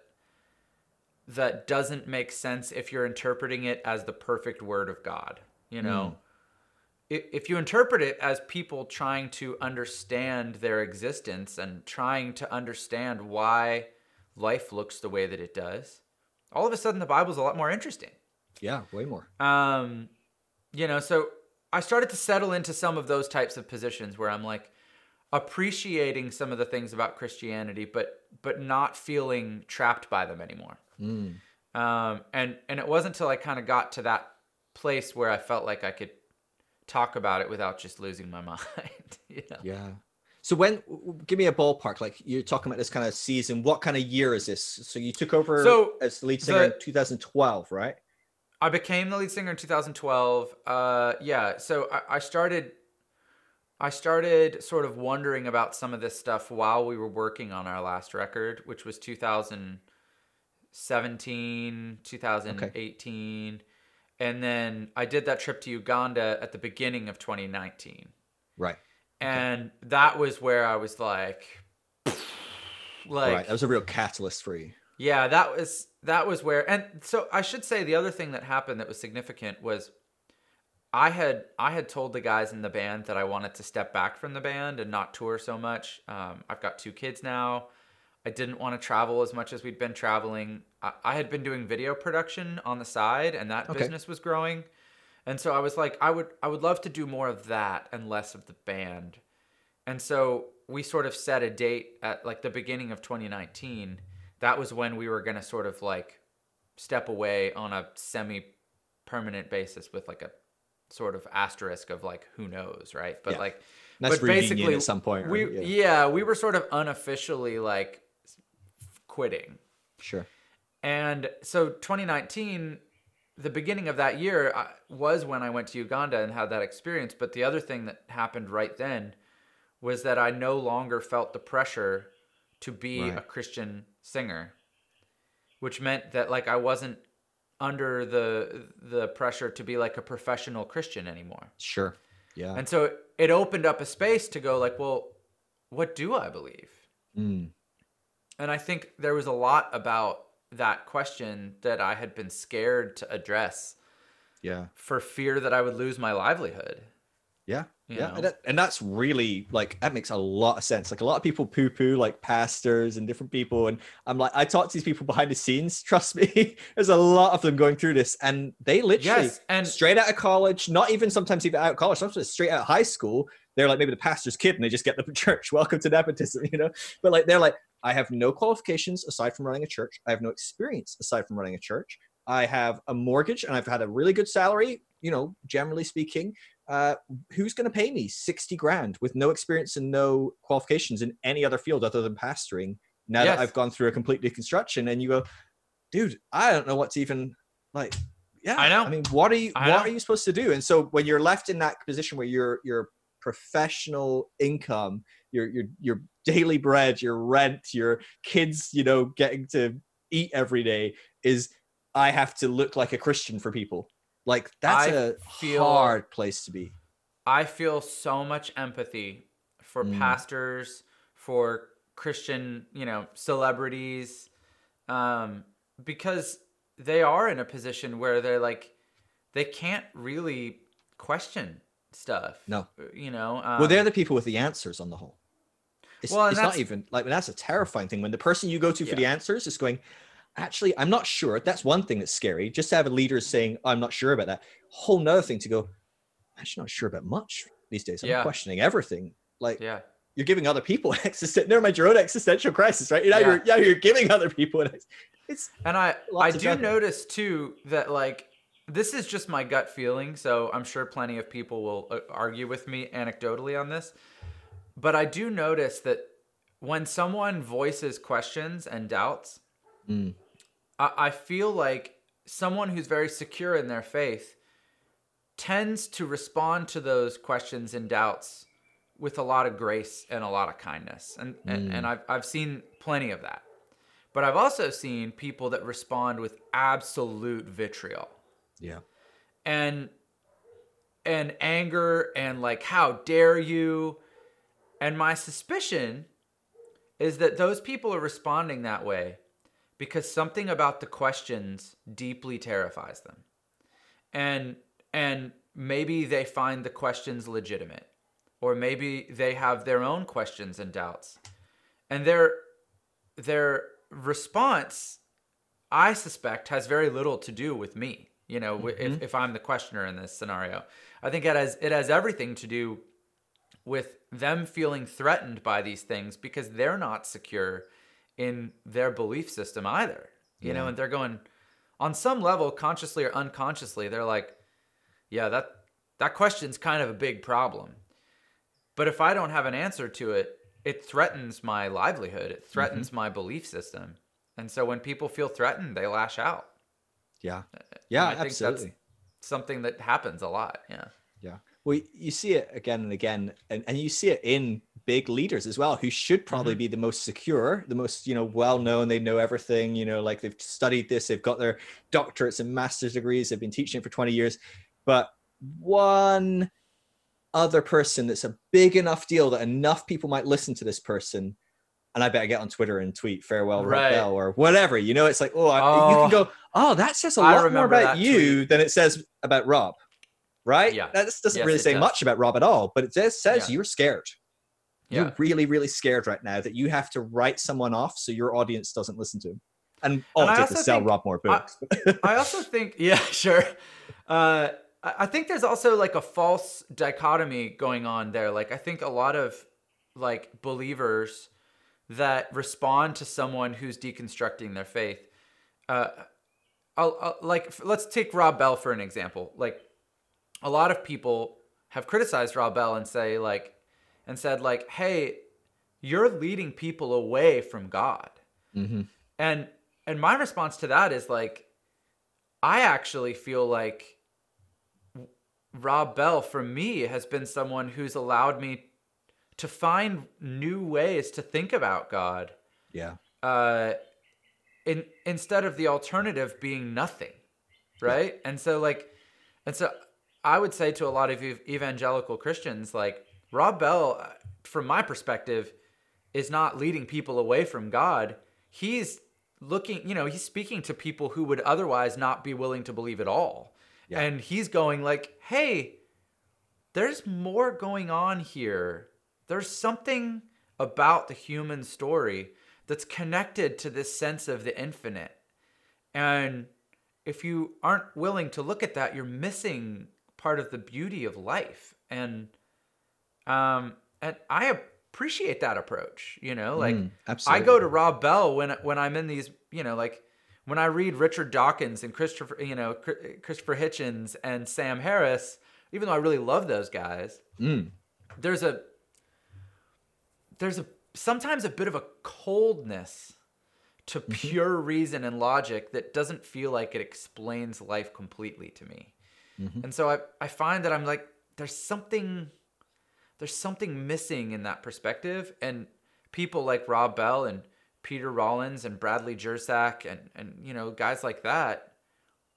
that doesn't make sense if you're interpreting it as the perfect word of God. You know, mm. if you interpret it as people trying to understand their existence and trying to understand why life looks the way that it does, all of a sudden the Bible's a lot more interesting. Yeah, way more. Um, you know, so I started to settle into some of those types of positions where I'm like appreciating some of the things about Christianity, but but not feeling trapped by them anymore. Mm. Um, and and it wasn't until I kind of got to that place where I felt like I could talk about it without just losing my [LAUGHS] mind. you know? Yeah. So when give me a ballpark, like you're talking about this kind of season, what kind of year is this? So you took over so as lead singer the, in 2012, right? I became the lead singer in 2012. Uh, yeah, so I, I started I started sort of wondering about some of this stuff while we were working on our last record, which was 2017, 2018. Okay. And then I did that trip to Uganda at the beginning of 2019. Right. And okay. that was where I was like, like, right. That was a real catalyst for you. Yeah, that was that was where and so I should say the other thing that happened that was significant was I had I had told the guys in the band that I wanted to step back from the band and not tour so much. Um, I've got two kids now. I didn't want to travel as much as we'd been traveling. I, I had been doing video production on the side, and that okay. business was growing. And so I was like, I would I would love to do more of that and less of the band. And so we sort of set a date at like the beginning of 2019 that was when we were going to sort of like step away on a semi permanent basis with like a sort of asterisk of like who knows, right? But yeah. like that's but basically at some point. We yeah. yeah, we were sort of unofficially like quitting. Sure. And so 2019 the beginning of that year uh, was when I went to Uganda and had that experience, but the other thing that happened right then was that I no longer felt the pressure to be right. a Christian singer, which meant that like I wasn't under the the pressure to be like a professional Christian anymore. Sure. Yeah. And so it opened up a space to go like, well, what do I believe? Mm. And I think there was a lot about that question that I had been scared to address. Yeah. For fear that I would lose my livelihood. Yeah. Yeah. And, that, and, that's really like, that makes a lot of sense. Like a lot of people poo poo like pastors and different people. And I'm like, I talk to these people behind the scenes. [LAUGHS] Trust me, there's a lot of them going through this. And they literally, yes, and straight out of college, not even sometimes even out of college, sometimes straight out of high school, they're like maybe the pastor's kid and they just get the [LAUGHS] church. Welcome to nepotism, you know? But like, they're like, I have no qualifications aside from running a church. I have no experience aside from running a church. I have a mortgage and I've had a really good salary, you know, generally speaking uh, who's going to pay me 60 grand with no experience and no qualifications in any other field other than pastoring now yes. that I've gone through a complete deconstruction and you go, dude, I don't know what's even like, yeah, I know. I mean, what are you, I what know. are you supposed to do? And so when you're left in that position where your, your professional income, your, your, your daily bread, your rent, your kids, you know, getting to eat every day is I have to look like a Christian for people. Like that's I a feel, hard place to be. I feel so much empathy for mm. pastors, for Christian, you know, celebrities, um, because they are in a position where they're like, they can't really question stuff. No, you know. Um, well, they're the people with the answers on the whole. It's, well, it's not even like that's a terrifying thing when the person you go to for yeah. the answers is going, actually, I'm not sure. That's one thing that's scary. Just to have a leader saying, I'm not sure about that. Whole nother thing to go, I'm actually not sure about much these days. I'm yeah. questioning everything. Like, yeah. You're giving other people [LAUGHS] existential, never mind your own existential crisis, right? You know, yeah. you're, yeah, you're giving other people an, it's, and I, I do notice too that like, this is just my gut feeling. So I'm sure plenty of people will uh, argue with me anecdotally on this, but I do notice that when someone voices questions and doubts, mm. I, I feel like someone who's very secure in their faith tends to respond to those questions and doubts with a lot of grace and a lot of kindness. And, mm. and, and I've, I've seen plenty of that. But I've also seen people that respond with absolute vitriol. Yeah. And and anger and like how dare you? And my suspicion is that those people are responding that way because something about the questions deeply terrifies them. And and maybe they find the questions legitimate or maybe they have their own questions and doubts. And their their response I suspect has very little to do with me. You know, mm-hmm. if, if I'm the questioner in this scenario, I think it has it has everything to do with them feeling threatened by these things because they're not secure in their belief system either. You yeah. know, and they're going on some level, consciously or unconsciously, they're like, yeah, that that question's kind of a big problem. But if I don't have an answer to it, it threatens my livelihood. It threatens mm-hmm. my belief system. And so when people feel threatened, they lash out. Yeah. Yeah, absolutely. something that happens a lot. Yeah. Yeah. Well, you see it again and again, and, and you see it in big leaders as well, who should probably mm-hmm. be the most secure, the most, you know, well known. They know everything, you know, like they've studied this, they've got their doctorates and master's degrees, they've been teaching it for 20 years. But one other person that's a big enough deal that enough people might listen to this person and I better get on Twitter and tweet farewell right. Bell or whatever. You know, it's like, oh, oh, you can go, oh, that says a lot more about you tweet. than it says about Rob, right? Yeah. That doesn't yes, really say does. much about Rob at all, but it just says yeah. you're scared. Yeah. You're really, really scared right now that you have to write someone off so your audience doesn't listen to him. And, oh, and to sell Rob more books. I, [LAUGHS] I also think, yeah, [LAUGHS] sure. Uh, I think there's also like a false dichotomy going on there. Like I think a lot of like believers that respond to someone who's deconstructing their faith. Uh, I'll, I'll, like let's take Rob Bell for an example. Like a lot of people have criticized Rob Bell and say like and said like, "Hey, you're leading people away from God." Mm-hmm. And and my response to that is like, I actually feel like Rob Bell for me has been someone who's allowed me to find new ways to think about God. Yeah. Uh, in instead of the alternative being nothing, right? Yeah. And so like, and so I would say to a lot of you evangelical Christians, like Rob Bell, uh, from my perspective, is not leading people away from God. He's looking, you know, he's speaking to people who would otherwise not be willing to believe at all. Yeah. And he's going like, "Hey, there's more going on here there's something about the human story that's connected to this sense of the infinite. And if you aren't willing to look at that, you're missing part of the beauty of life. And um and I appreciate that approach, you know, like mm, I go to Rob Bell when when I'm in these, you know, like when I read Richard Dawkins and Christopher, you know, Christopher Hitchens and Sam Harris, even though I really love those guys, mm. there's a there's a sometimes a bit of a coldness to mm-hmm. pure reason and logic that doesn't feel like it explains life completely to me. Mm-hmm. And so I, I find that I'm like, there's something there's something missing in that perspective. And people like Rob Bell and Peter Rollins and Bradley Jersak and and you know, guys like that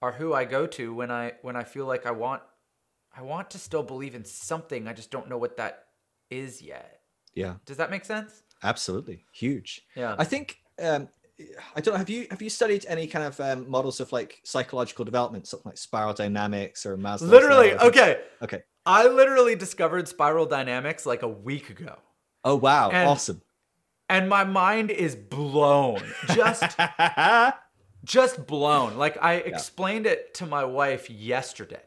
are who I go to when I when I feel like I want I want to still believe in something. I just don't know what that is yet. Yeah. Does that make sense? Absolutely. Huge. Yeah. I think um, I don't know. Have you have you studied any kind of um, models of like psychological development, something like spiral dynamics or Maslow? Literally, okay, okay. I literally discovered spiral dynamics like a week ago. Oh wow! And, awesome. And my mind is blown. Just, [LAUGHS] just blown. Like I explained yeah. it to my wife yesterday,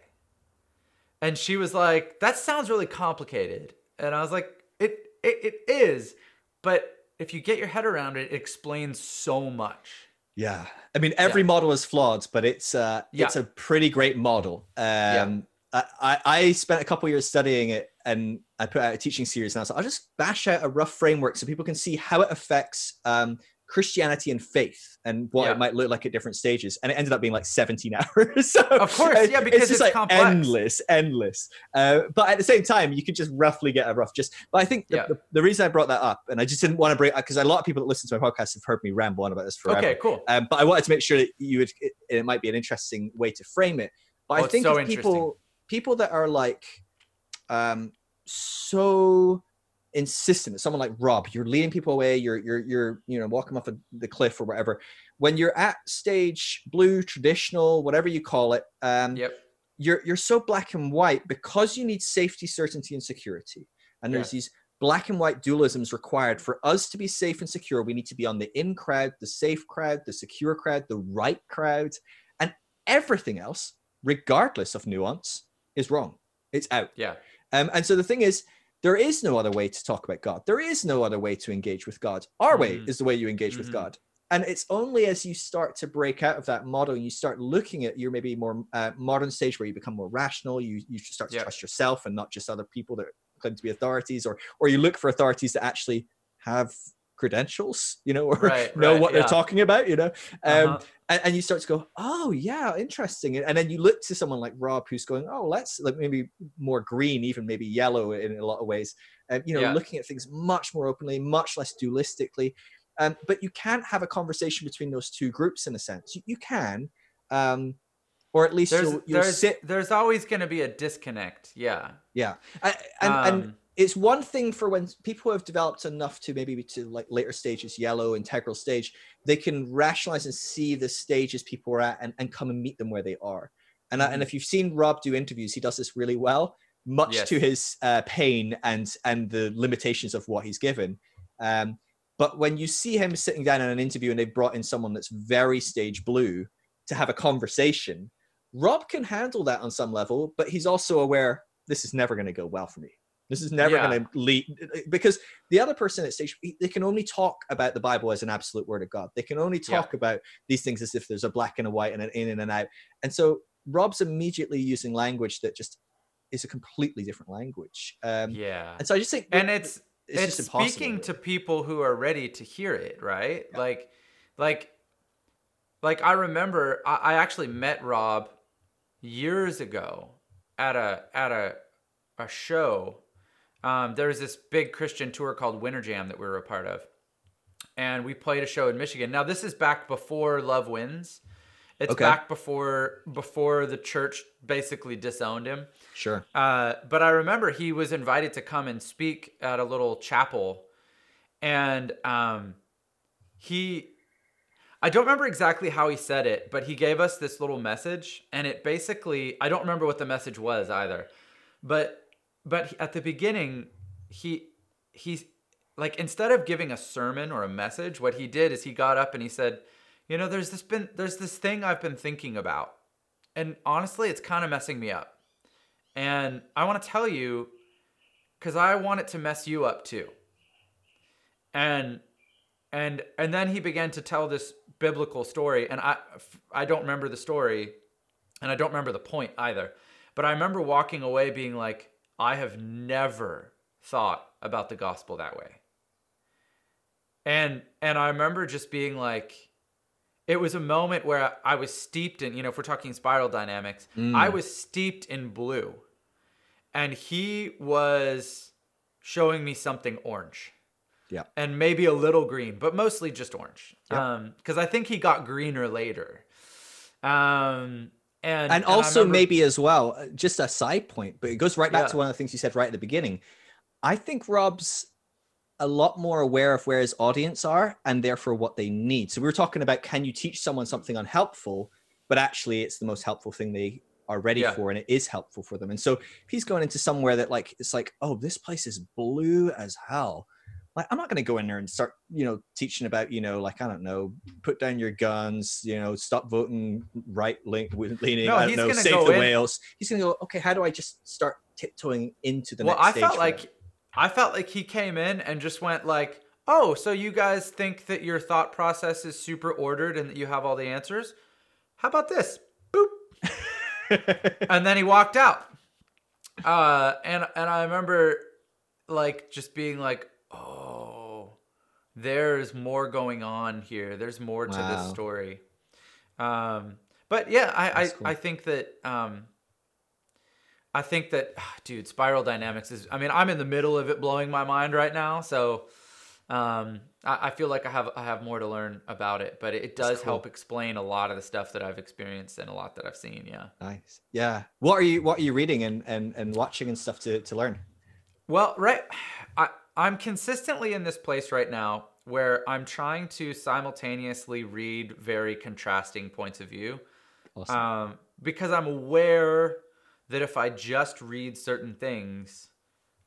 and she was like, "That sounds really complicated," and I was like, "It it, it is, but if you get your head around it, it explains so much. Yeah, I mean every yeah. model is flawed, but it's uh, yeah. it's a pretty great model. Um, yeah. I, I spent a couple years studying it and I put out a teaching series now. So I'll just bash out a rough framework so people can see how it affects um, Christianity and faith and what yeah. it might look like at different stages. And it ended up being like 17 [LAUGHS] hours. so of course, yeah, because it's, just it's like complex. endless, endless. Uh, but at the same time, you could just roughly get a rough just. But I think the, yeah. the, the, reason I brought that up, and I just didn't want to bring because a lot of people that listen to my podcast have heard me ramble on about this forever. Okay, cool. Um, but I wanted to make sure that you would, it, it, might be an interesting way to frame it. But oh, I think so people, people that are like, um, so insistent someone like rob you're leading people away you're you're you're you know walking off of the cliff or whatever. When you're at stage blue traditional whatever you call it um yep. you're you're so black and white because you need safety certainty and security. And there's yeah. these black and white dualisms required for us to be safe and secure. We need to be on the in crowd the safe crowd the secure crowd the right crowd. And everything else regardless of nuance is wrong. It's out. Yeah. Um, and so the thing is there is no other way to talk about God. There is no other way to engage with God. Our mm-hmm. way is the way you engage mm-hmm. with God. And it's only as you start to break out of that model and you start looking at your maybe more uh, modern stage where you become more rational, you, you start to trust yourself and not just other people that claim to be authorities, or or you look for authorities that actually have credentials, you know, [LAUGHS] or right, know right, what yeah. they're talking about, you know. Um, uh-huh. and, and, you start to go, oh yeah, interesting. And then you look to someone like Rob, who's going, oh, let's like maybe more green, even maybe yellow in a lot of ways. Um, you know, yeah. looking at things much more openly, much less dualistically. Um, but you can't have a conversation between those two groups in a sense. You, you can, um, or at least there's, you'll, you'll there's, sit. There's always going to be a disconnect. Yeah. Yeah, and, and, and um, it's one thing for when people have developed enough to maybe to like later stages, yellow, integral stage, they can rationalize and see the stages people are at and, and come and meet them where they are. And, mm-hmm. and if you've seen Rob do interviews, he does this really well, much yes. to his uh, pain and and the limitations of what he's given. Um, but when you see him sitting down in an interview and they've brought in someone that's very stage blue to have a conversation, Rob can handle that on some level, but he's also aware this is never going to go well for me. This is never yeah. going to lead because the other person at stage they can only talk about the Bible as an absolute word of God. They can only talk yeah. about these things as if there's a black and a white and an in and an out. And so Rob's immediately using language that just is a completely different language. Um, yeah. And so I just think, and it's it's, it's speaking to people who are ready to hear it, right? Yeah. Like, like, like I remember I, I actually met Rob years ago at a at a a show um, there was this big Christian tour called Winter Jam that we were a part of, and we played a show in Michigan. Now this is back before Love Wins. It's okay. back before before the church basically disowned him. Sure. Uh, but I remember he was invited to come and speak at a little chapel, and um, he. I don't remember exactly how he said it, but he gave us this little message, and it basically I don't remember what the message was either, but but at the beginning, he he's like instead of giving a sermon or a message, what he did is he got up and he said, "You know, there's this been there's this thing I've been thinking about, and honestly, it's kind of messing me up, and I want to tell you because I want it to mess you up too." And and and then he began to tell this biblical story, and I I don't remember the story, and I don't remember the point either, but I remember walking away being like I have never thought about the gospel that way. And and I remember just being like it was a moment where I was steeped in, you know, if we're talking spiral dynamics, mm. I was steeped in blue. And he was showing me something orange. Yeah. And maybe a little green, but mostly just orange. Um, because I think he got greener later. Um, and, and, also remember, maybe as well, uh, just a side point, but it goes right back yeah. to one of the things you said right at the beginning. I think Rob's a lot more aware of where his audience are and therefore what they need. So we were talking about can you teach someone something unhelpful, but actually it's the most helpful thing they are ready yeah. for and it is helpful for them. And so if he's going into somewhere that like it's like, oh, this place is blue as hell like i'm not going to go in there and start you know teaching about you know like i don't know put down your guns you know stop voting right link, leaning no, i don't know save the in. whales. He's going to go okay how do i just start tiptoeing into the well, next i felt like i felt like he came in and just went like oh so you guys think that your thought process is super ordered and that you have all the answers? How about this? Boop. [LAUGHS] And then he walked out. Uh, and and I remember like just being like, oh, there's more going on here. There's more to wow. this story. Um, but yeah, I I, cool. I think that um, I think that, [SIGHS] dude, spiral dynamics is. I mean, I'm in the middle of it, blowing my mind right now. So, um, I, I feel like I have I have more to learn about it, but it, it does cool. help explain a lot of the stuff that I've experienced and a lot that I've seen. Yeah. Nice. Yeah. What are you What are you reading and and and watching and stuff to to learn? Well, right. I I'm consistently in this place right now where I'm trying to simultaneously read very contrasting points of view. Awesome. Um, because I'm aware that if I just read certain things,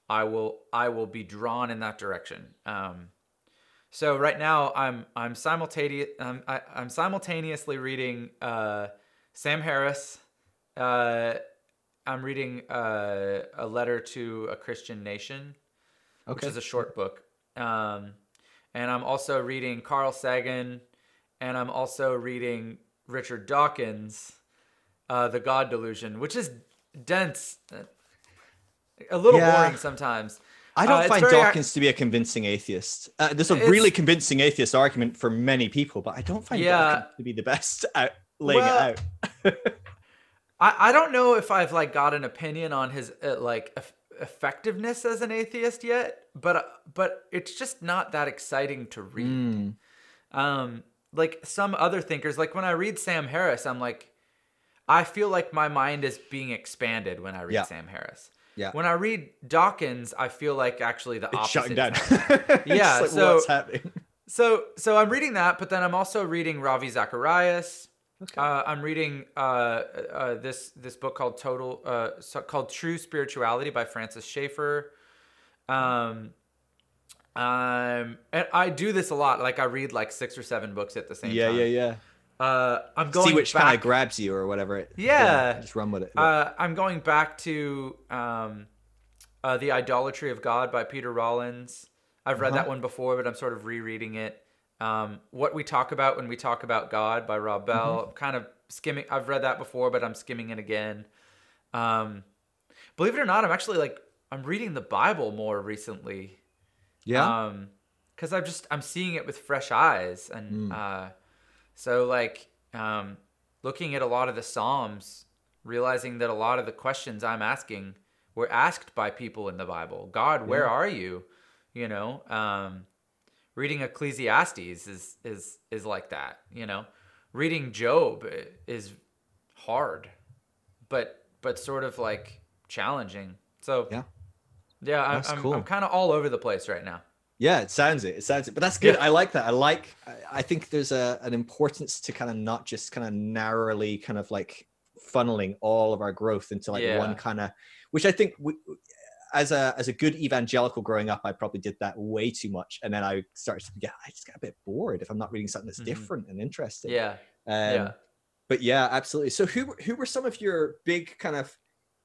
I will I will be drawn in that direction. Um, so right now I'm I'm simultaneous I'm, I, am i am simultaneously reading uh, Sam Harris. Uh, I'm reading uh, a letter to a Christian nation, okay. which is a short book. Um, and I'm also reading Carl Sagan, and I'm also reading Richard Dawkins, uh, The God Delusion, which is dense, a little yeah. boring sometimes. I don't uh, find Dawkins to be a convincing atheist. Uh, there's a really convincing atheist argument for many people, but I don't find yeah. Dawkins to be the best at laying well, it out. [LAUGHS] I, I don't know if I've like got an opinion on his uh, like effectiveness as an atheist yet, but uh, but it's just not that exciting to read. Mm. Um, like some other thinkers, like when I read Sam Harris, I'm like, I feel like my mind is being expanded when I read yeah. Sam Harris. Yeah. When I read Dawkins, I feel like actually the it's opposite. Shutting down. [LAUGHS] yeah. like, so what's happening? So so I'm reading that, but then I'm also reading Ravi Zacharias. Okay. Uh, I'm reading uh, uh, this this book called Total uh, so called True Spirituality by Francis Schaeffer. Um, um, and I do this a lot. Like I read like six or seven books at the same yeah, time. Yeah, yeah, yeah. Uh, I'm going see which kind of grabs you or whatever. It, yeah, yeah, just run with it. Uh, I'm going back to um, uh, the idolatry of God by Peter Rollins. I've read uh-huh. that one before, but I'm sort of rereading it. Um, what we talk about when we talk about God by Rob Bell. Mm-hmm. Kind of skimming. I've read that before, but I'm skimming it again. Um, believe it or not, I'm actually like I'm reading the Bible more recently. Yeah. Um, because I'm just I'm seeing it with fresh eyes and. Mm. Uh, so like um, looking at a lot of the Psalms, realizing that a lot of the questions I'm asking were asked by people in the Bible. God, where yeah. are you? You know, um, reading Ecclesiastes is is is like that. You know, reading Job is hard, but but sort of like challenging. So yeah, yeah, I, I'm, cool. I'm kind of all over the place right now. Yeah, it sounds it. It sounds it. But that's good. Yeah. I like that. I like. I think there's a an importance to kind of not just kind of narrowly kind of like funneling all of our growth into like yeah. one kind of, which I think we, as a as a good evangelical growing up, I probably did that way too much, and then I started to get I just get a bit bored if I'm not reading something that's mm-hmm. different and interesting. Yeah. Um, yeah. But yeah, absolutely. So who who were some of your big kind of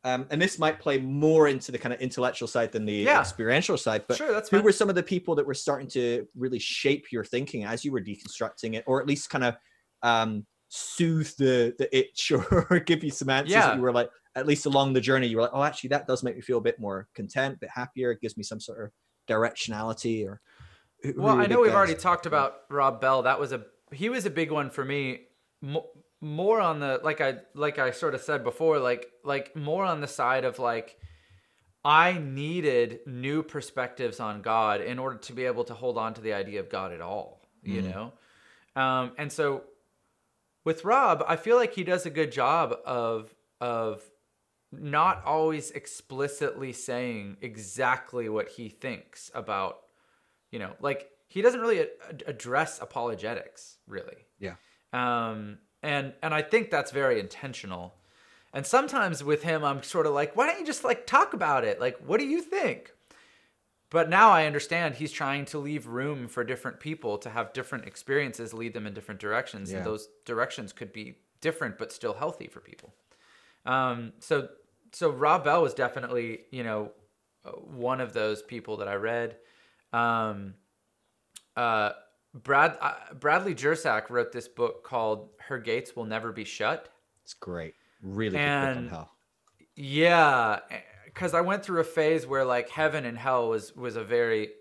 um, and this might play more into the kind of intellectual side than the yeah. experiential side. But sure, that's who fine. were some of the people that were starting to really shape your thinking as you were deconstructing it, or at least kind of um, soothe the the itch [LAUGHS] or give you some answers yeah. that you were like, at least along the journey, you were like, oh, actually, that does make me feel a bit more content, a bit happier. It gives me some sort of directionality. Or well, I know we've guys? already talked about Rob Bell. That was a he was a big one for me more on the like I like I sort of said before, like like more on the side of like I needed new perspectives on God in order to be able to hold on to the idea of God at all, you mm. know? Um, and so with Rob, I feel like he does a good job of of not always explicitly saying exactly what he thinks about, you know, like he doesn't really a- address apologetics, really. Yeah. Um, and and I think that's very intentional. And sometimes with him, I'm sort of like, why don't you just like talk about it? Like, what do you think? But now I understand he's trying to leave room for different people to have different experiences, lead them in different directions, yeah. and those directions could be different but still healthy for people. Um, so so Rob Bell was definitely you know uh, one of those people that I read. Um, uh, Brad uh, Bradley Jersak wrote this book called "Her Gates Will Never Be Shut." It's great, really and, good book on hell. Yeah, because I went through a phase where like heaven and hell was was a very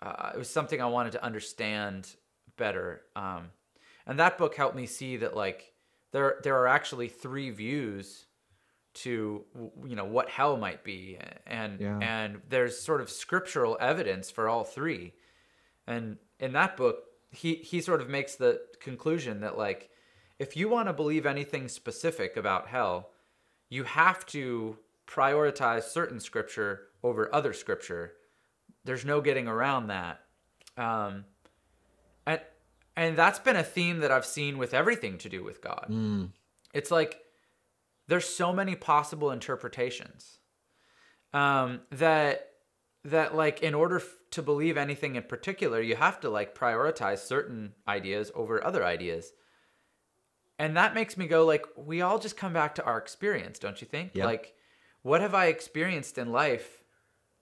uh, it was something I wanted to understand better. Um, and that book helped me see that like there there are actually three views to you know what hell might be and yeah. and there's sort of scriptural evidence for all three and in that book he he sort of makes the conclusion that like if you want to believe anything specific about hell you have to prioritize certain scripture over other scripture there's no getting around that um and and that's been a theme that i've seen with everything to do with god mm. it's like there's so many possible interpretations um, that that like in order f- to believe anything in particular you have to like prioritize certain ideas over other ideas. And that makes me go like we all just come back to our experience don't you think? Yep. like what have i experienced in life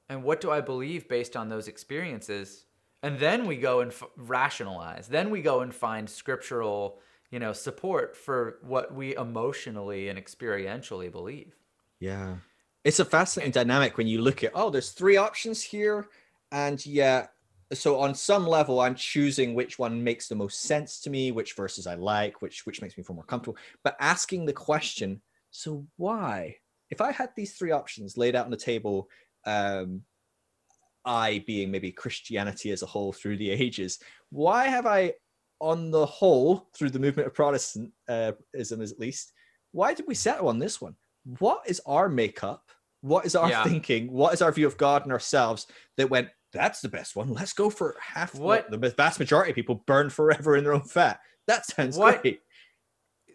and what do i believe based on those experiences? And then we go and f- rationalize. Then we go and find scriptural you know support for what we emotionally and experientially believe. Yeah. It's a fascinating dynamic when you look at oh there's three options here and yeah so on some level i'm choosing which one makes the most sense to me which verses i like which which makes me feel more comfortable. But asking the question so why? If i had these three options laid out on the table um i being maybe christianity as a whole through the ages why have i on the whole, through the movement of Protestantism uh, at least, why did we settle on this one? What is our makeup? What is our yeah. thinking? What is our view of God and ourselves that went, that's the best one. Let's go for half what the vast majority of people burn forever in their own fat. That sounds what, great.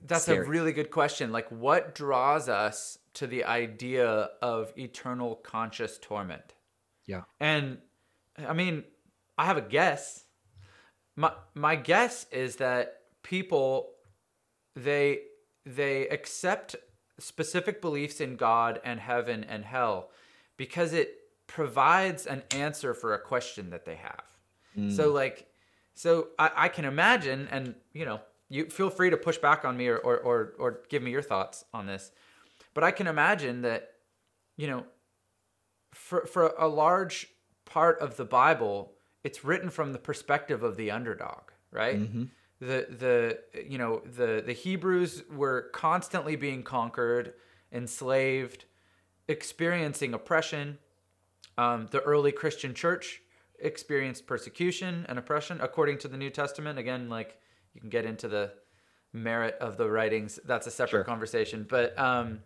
That's Scary. a really good question. Like, what draws us to the idea of eternal conscious torment? Yeah. And I mean, I have a guess my my guess is that people they they accept specific beliefs in God and heaven and hell because it provides an answer for a question that they have. Mm. So like so I, I can imagine and you know you feel free to push back on me or, or or or give me your thoughts on this. But I can imagine that you know for for a large part of the Bible it's written from the perspective of the underdog, right? Mm-hmm. The the you know the the Hebrews were constantly being conquered, enslaved, experiencing oppression. Um, the early Christian church experienced persecution and oppression according to the New Testament. Again, like you can get into the merit of the writings. That's a separate sure. conversation, but. Um,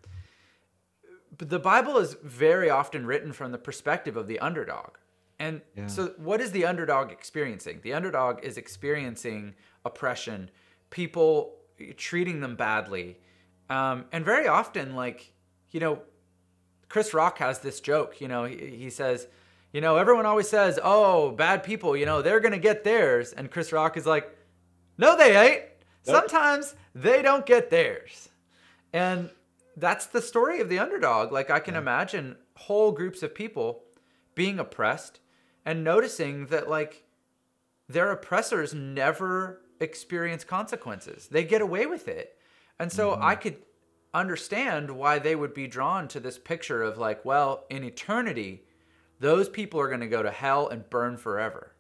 but the Bible is very often written from the perspective of the underdog, and yeah. so, what is the underdog experiencing? The underdog is experiencing oppression, people treating them badly. Um, and very often, like, you know, Chris Rock has this joke, you know, he, he says, you know, everyone always says, oh, bad people, you know, they're going to get theirs. And Chris Rock is like, no, they ain't. Nope. Sometimes they don't get theirs. And that's the story of the underdog. Like, I can yeah. imagine whole groups of people being oppressed and noticing that like their oppressors never experience consequences. They get away with it. And so mm-hmm. I could understand why they would be drawn to this picture of like, well, in eternity, those people are going to go to hell and burn forever.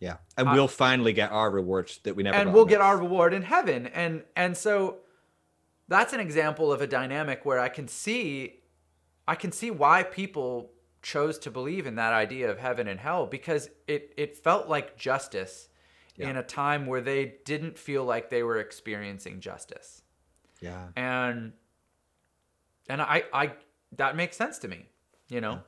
Yeah. And we'll finally get our rewards that we never And we'll get our reward in heaven. And and so that's an example of a dynamic where I can see I can see why people chose to believe in that idea of heaven and hell because it it felt like justice yeah. in a time where they didn't feel like they were experiencing justice. Yeah. And and I I that makes sense to me, you know.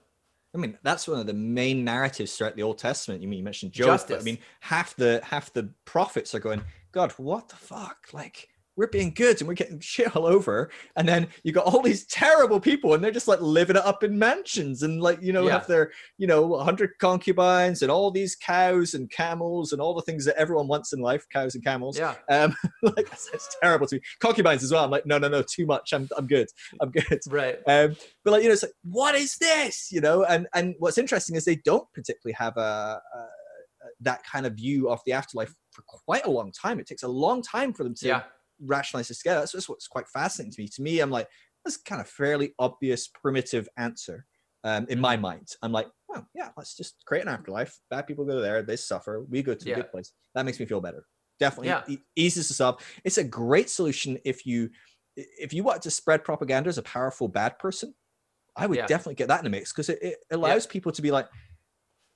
I mean, that's one of the main narratives throughout the Old Testament. You mean you mentioned Job, I mean, half the half the prophets are going, God, what the fuck? Like, we're being good and we're getting shit all over. And then you got all these terrible people and they're just like living it up in mansions and like, you know, yeah. have their, you know, 100 concubines and all these cows and camels and all the things that everyone wants in life, cows and camels. Yeah. Um, [LAUGHS] like, that's terrible to me. Concubines as well. I'm like, no, no, no, too much. I'm, I'm good. I'm good. Right. Um, but like, you know, it's like, what is this? You know, and, and what's interesting is they don't particularly have a, a that kind of view of the afterlife for quite a long time. It takes a long time for them to yeah rationalize this together. That's just what's quite fascinating to me. To me, I'm like, that's kind of fairly obvious primitive answer um, in my mm-hmm. mind. I'm like, oh yeah, let's just create an afterlife. Bad people go there, they suffer. We go to yeah. a good place. That makes me feel better. Definitely yeah. e- eases us up. It's a great solution if you if you want to spread propaganda as a powerful bad person. I would yeah. definitely get that in the mix because it, it allows people to be like,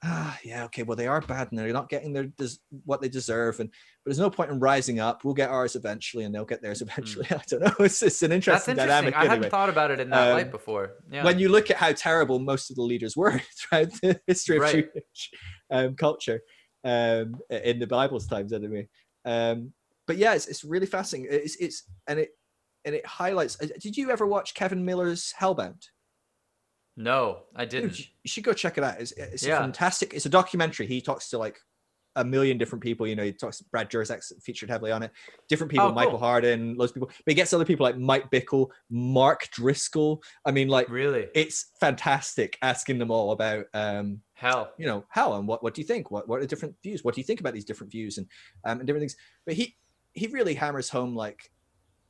ah, yeah, okay, well, they are bad and they're not getting their des- what they deserve, and but there's no point in rising up. We'll get ours eventually, and they'll get theirs eventually. Mm. [LAUGHS] I don't know. It's, it's an interesting, interesting. dynamic. I hadn't thought about it in that um, light before. Yeah. When you look at how terrible most of the leaders were [LAUGHS] throughout the history of right. Jewish um, culture um, in the Bible's times, anyway. Um, but yeah, it's, it's really fascinating. It's, it's and it and it highlights. Uh, did you ever watch Kevin Miller's Hellbound? No, I didn't. You should go check it out. It's, it's yeah. fantastic. It's a documentary. He talks to like a million different people. You know, he talks Brad Jersak's featured heavily on it. Different people, oh, Michael cool. Hardin, loads of people. But he gets other people like Mike Bickle, Mark Driscoll. I mean, like really, it's fantastic asking them all about um hell. You know, hell and what what do you think? What what are different views? What do you think about these different views and um and different things? But he he really hammers home like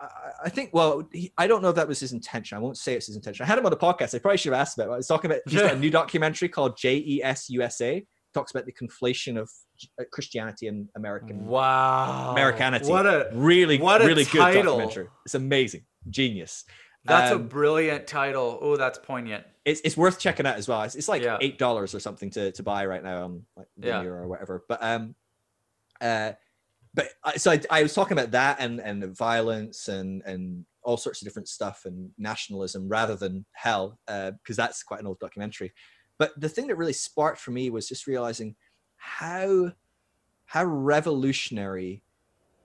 I think, well, he, I don't know if that was his intention. I won't say it's his intention. I had him on the podcast. I probably should have asked about it. I was talking about a new documentary called JES USA. Talks about the conflation of uh, Christianity and American wow Americanity. What a really what a really title. good documentary. It's amazing, genius. That's um, a brilliant title. Oh, that's poignant. It's, it's worth checking out as well. It's, it's like yeah. eight dollars or something to, to buy right now on like yeah. or whatever. But um, uh, but so I, I was talking about that and and violence and and all sorts of different stuff and nationalism rather than hell because uh, that's quite an old documentary but the thing that really sparked for me was just realizing how how revolutionary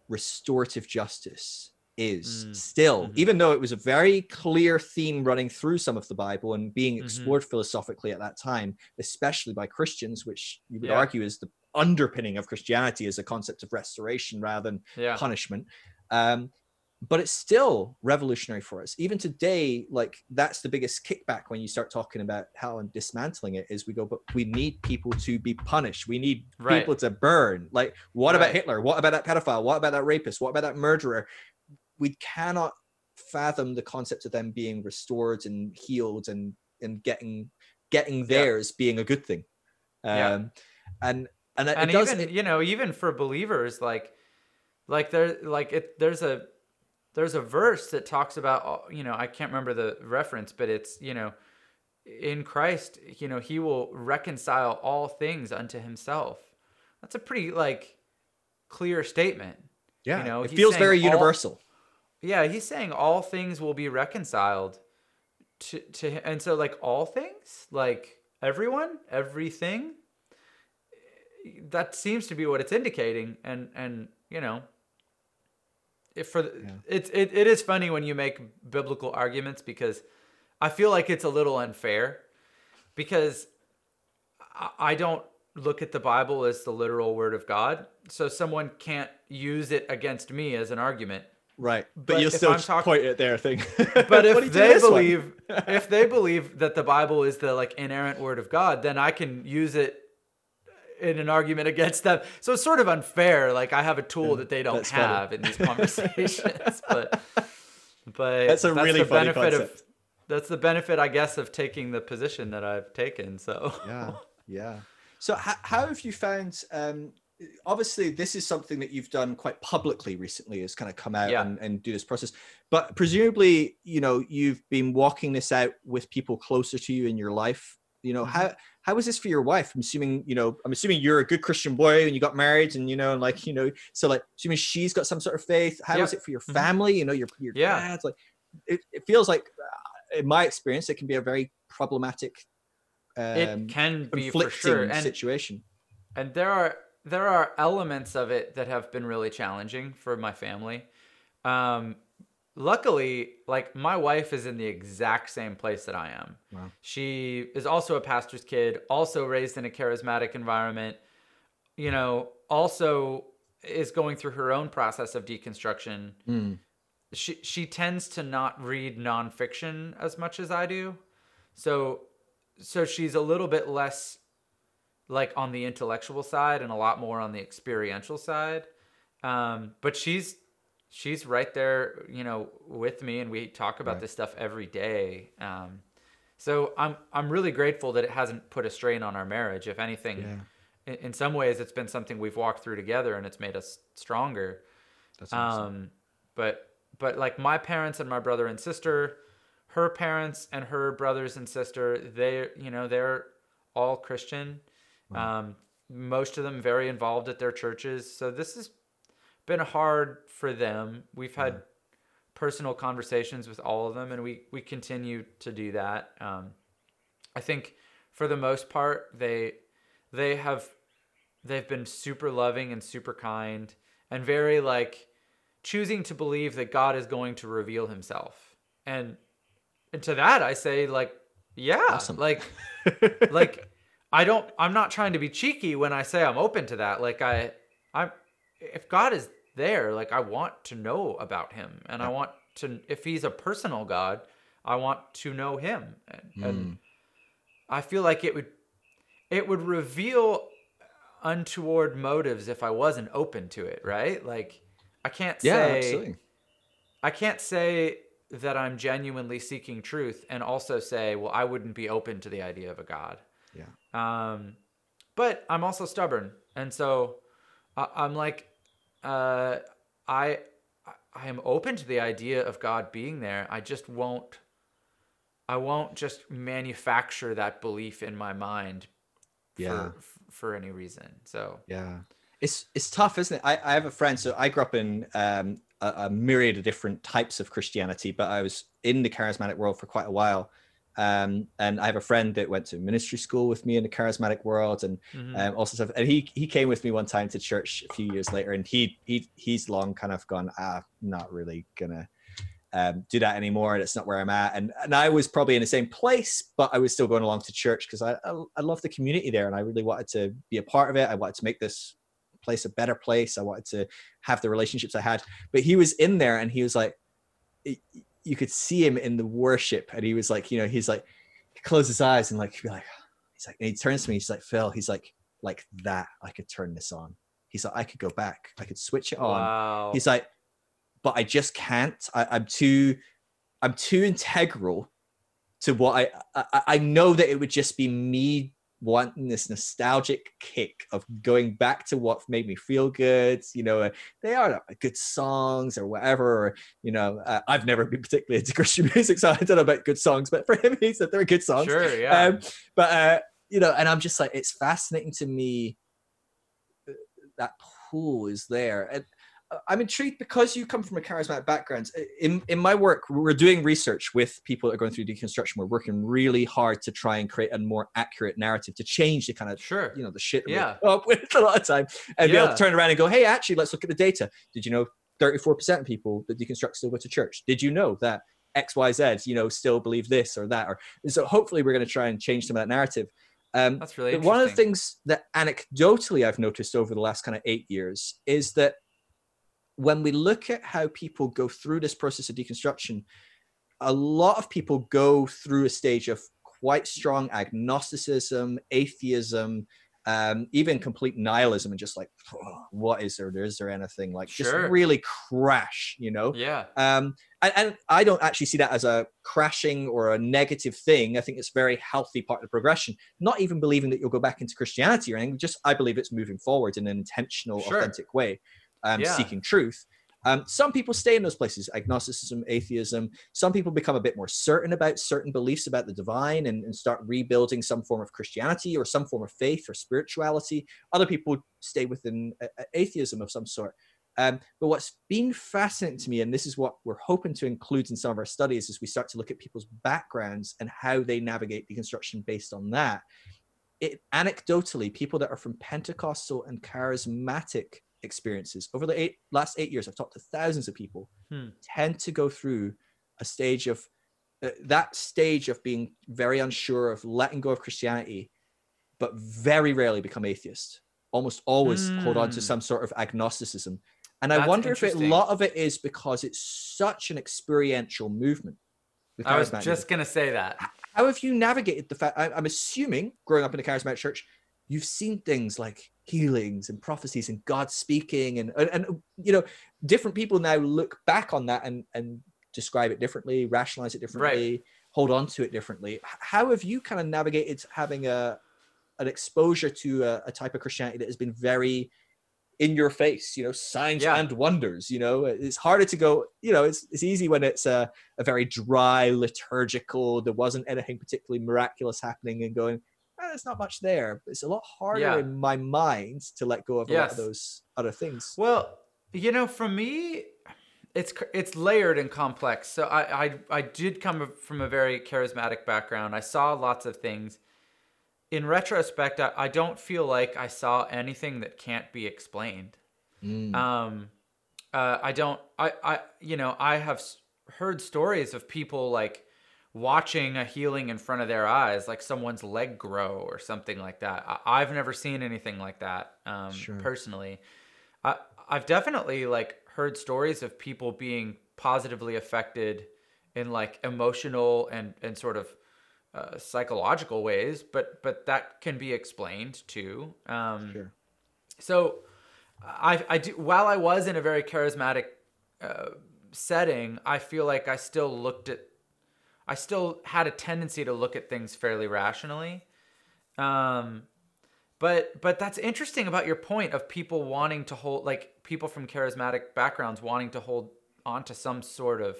restorative justice is mm. still mm-hmm. even though it was a very clear theme running through some of the bible and being mm-hmm. explored mm-hmm. philosophically at that time especially by christians which you would yeah. argue is the underpinning of Christianity as a concept of restoration rather than yeah. punishment. Um, but it's still revolutionary for us. Even today, like that's the biggest kickback when you start talking about how and dismantling it is we go, but we need people to be punished. We need right. people to burn. Like, what right. about Hitler? What about that pedophile? What about that rapist? What about that murderer? We cannot fathom the concept of them being restored and healed and and getting getting theirs yeah. being a good thing. Um, yeah. and and, and even you know even for believers like like there like it there's a there's a verse that talks about uh, you know i can't remember the reference but it's you know in christ you know he will reconcile all things unto himself. That's a pretty like clear statement. Yeah you know it feels very all, universal. Yeah he's saying all things will be reconciled to to and so like all things like everyone everything that seems to be what it's indicating and and you know if for the, yeah. it's it, it is funny when you make biblical arguments because i feel like it's a little unfair because I, I don't look at the bible as the literal word of god so someone can't use it against me as an argument Right, but, but you'll still talking, point it there. Thing. [LAUGHS] But [LAUGHS] if they believe, [LAUGHS] if they believe that the Bible is the like inerrant word of God, then I can use it in an argument against them. So it's sort of unfair. Like I have a tool that they don't have funny. in these conversations. [LAUGHS] but but that's a that's really the benefit concept. of that's the benefit, I guess, of taking the position that I've taken. So yeah, [LAUGHS] yeah. So how, how have you found? Um, obviously, this is something that you've done quite publicly recently. Has kind of come out yeah. and, and do this process. But presumably, you know, you've been walking this out with people closer to you in your life. You know, mm-hmm. how how was this for your wife? I'm assuming, you know, I'm assuming you're a good Christian boy and you got married and, you know, and like, you know, so like, assuming she's got some sort of faith. How yep. is it for your mm-hmm. family? You know, your, your yeah. dad's like, it, it feels like, uh, in my experience, it can be a very problematic, um, it can be for sure. And, situation. And there are, there are elements of it that have been really challenging for my family. Um, luckily like my wife is in the exact same place that i am wow. she is also a pastor's kid also raised in a charismatic environment you know also is going through her own process of deconstruction mm. she she tends to not read nonfiction as much as i do so so she's a little bit less like on the intellectual side and a lot more on the experiential side um, but she's she's right there, you know, with me, and we talk about right. this stuff every day. Um, so I'm I'm really grateful that it hasn't put a strain on our marriage. If anything, yeah. in, in, some ways, it's been something we've walked through together, and it's made us stronger. That's awesome. Um, but but like my parents and my brother and sister, her parents and her brothers and sister, they you know they're all Christian. Wow. Um, most of them very involved at their churches. So this has been hard for them. We've had yeah. personal conversations with all of them, and we we continue to do that. Um, I think for the most part, they they have they've been super loving and super kind and very like choosing to believe that God is going to reveal Himself. And and to that, I say like, yeah, awesome. like [LAUGHS] like I don't I'm not trying to be cheeky when I say I'm open to that. Like I I'm if God is there, like I want to know about him and I want to if he's a personal God, I want to know him. And, mm. and I feel like it would it would reveal untoward motives if I wasn't open to it, right? Like I can't say yeah, absolutely. I can't say that I'm genuinely seeking truth and also say, well, I wouldn't be open to the idea of a God. Yeah. Um, but I'm also stubborn, and so I, I'm like, uh, I I am open to the idea of God being there. I just won't. I won't just manufacture that belief in my mind. Yeah. For, for any reason. So. Yeah. It's it's tough, isn't it? I, I have a friend. So I grew up in um, a, a myriad of different types of Christianity, but I was in the charismatic world for quite a while um, and I have a friend that went to ministry school with me in the charismatic world, and mm-hmm. um, also stuff. And he he came with me one time to church a few years later, and he he he's long kind of gone, ah, not really gonna um, do that anymore, and it's not where I'm at. And and I was probably in the same place, but I was still going along to church because I, I I love the community there, and I really wanted to be a part of it. I wanted to make this place a better place. I wanted to have the relationships I had. But he was in there, and he was like you could see him in the worship and he was like you know he's like he close his eyes and like be like he's like he turns to me he's like phil he's like like that i could turn this on. He's like i could go back i could switch it on. Wow. he's like but i just can't. I, i'm too i'm too integral to what I, I i know that it would just be me wanting this nostalgic kick of going back to what made me feel good. You know, uh, they are good songs or whatever. Or, you know, uh, I've never been particularly into [LAUGHS] Christian music, so I don't know about good songs, but for him, he said they're good songs. Sure, yeah. Um, but, uh, you know, and I'm just like, it's fascinating to me uh, that pool is there. And I'm intrigued because you come from a charismatic background. In in my work, we're doing research with people that are going through deconstruction. We're working really hard to try and create a more accurate narrative to change the kind of sure, you know, the shit yeah. up [LAUGHS] with a lot of time, and yeah. be able to turn around and go, hey, actually, let's look at the data. Did you know 34% of people that deconstruct still go to church? Did you know that X, Y, Z, you know, still believe this or that? Or so hopefully we're going to try and change some of that narrative. Um, That's really one of the things that anecdotally I've noticed over the last kind of eight years is that when we look at how people go through this process of deconstruction, a lot of people go through a stage of quite strong agnosticism, atheism, um, even complete nihilism, and just like, oh, what is there? Is there anything like sure. just really crash, you know? Yeah. Um, and, and I don't actually see that as a crashing or a negative thing. I think it's a very healthy part of the progression. Not even believing that you'll go back into Christianity or anything. Just I believe it's moving forward in an intentional, sure. authentic way um, yeah. seeking truth. Um, some people stay in those places, agnosticism, atheism. Some people become a bit more certain about certain beliefs about the divine and, and, start rebuilding some form of Christianity or some form of faith or spirituality. Other people stay within a, a atheism of some sort. Um, but what's been fascinating to me, and this is what we're hoping to include in some of our studies as we start to look at people's backgrounds and how they navigate deconstruction based on that. It, anecdotally, people that are from Pentecostal and charismatic experiences. Over the eight last eight years i've talked to thousands of people hmm. tend to go through a stage of uh, that stage of being very unsure of letting go of christianity but very rarely become atheist. Almost always hold on to hmm. some sort of agnosticism. And That's i wonder if it, a lot of it is because it's such an experiential movement i was just going to say that. How have you navigated the fact I, i'm assuming growing up in a charismatic church you've seen things like healings and prophecies and God speaking and, and, and you know different people now look back on that and and describe it differently, rationalize it differently, right. hold on to it differently. How have you kind of navigated having a an exposure to a, a type of Christianity that has been very in your face, you know, signs yeah. and wonders, you know, it's harder to go, you know, it's, it's easy when it's a, a very dry liturgical, there wasn't anything particularly miraculous happening and going, eh, there's not much there. It's a lot harder yeah. in my mind to let go of yes. a lot of those other things. Well, you know, for me, it's it's layered and complex. So I, I I did come from a very charismatic background. I saw lots of things. In retrospect, I, I don't feel like I saw anything that can't be explained. Mm. Um, uh, I don't. I I you know I have heard stories of people like watching a healing in front of their eyes, like someone's leg grow or something like that. I, have never seen anything like that um, sure. personally. I I've definitely like heard stories of people being positively affected in like emotional and and sort of uh, psychological ways, but but that can be explained too. Um, sure. So, I I do while I was in a very charismatic uh, setting, I feel like I still looked at, I still had a tendency to look at things fairly rationally. Um, but but that's interesting about your point of people wanting to hold like people from charismatic backgrounds wanting to hold on to some sort of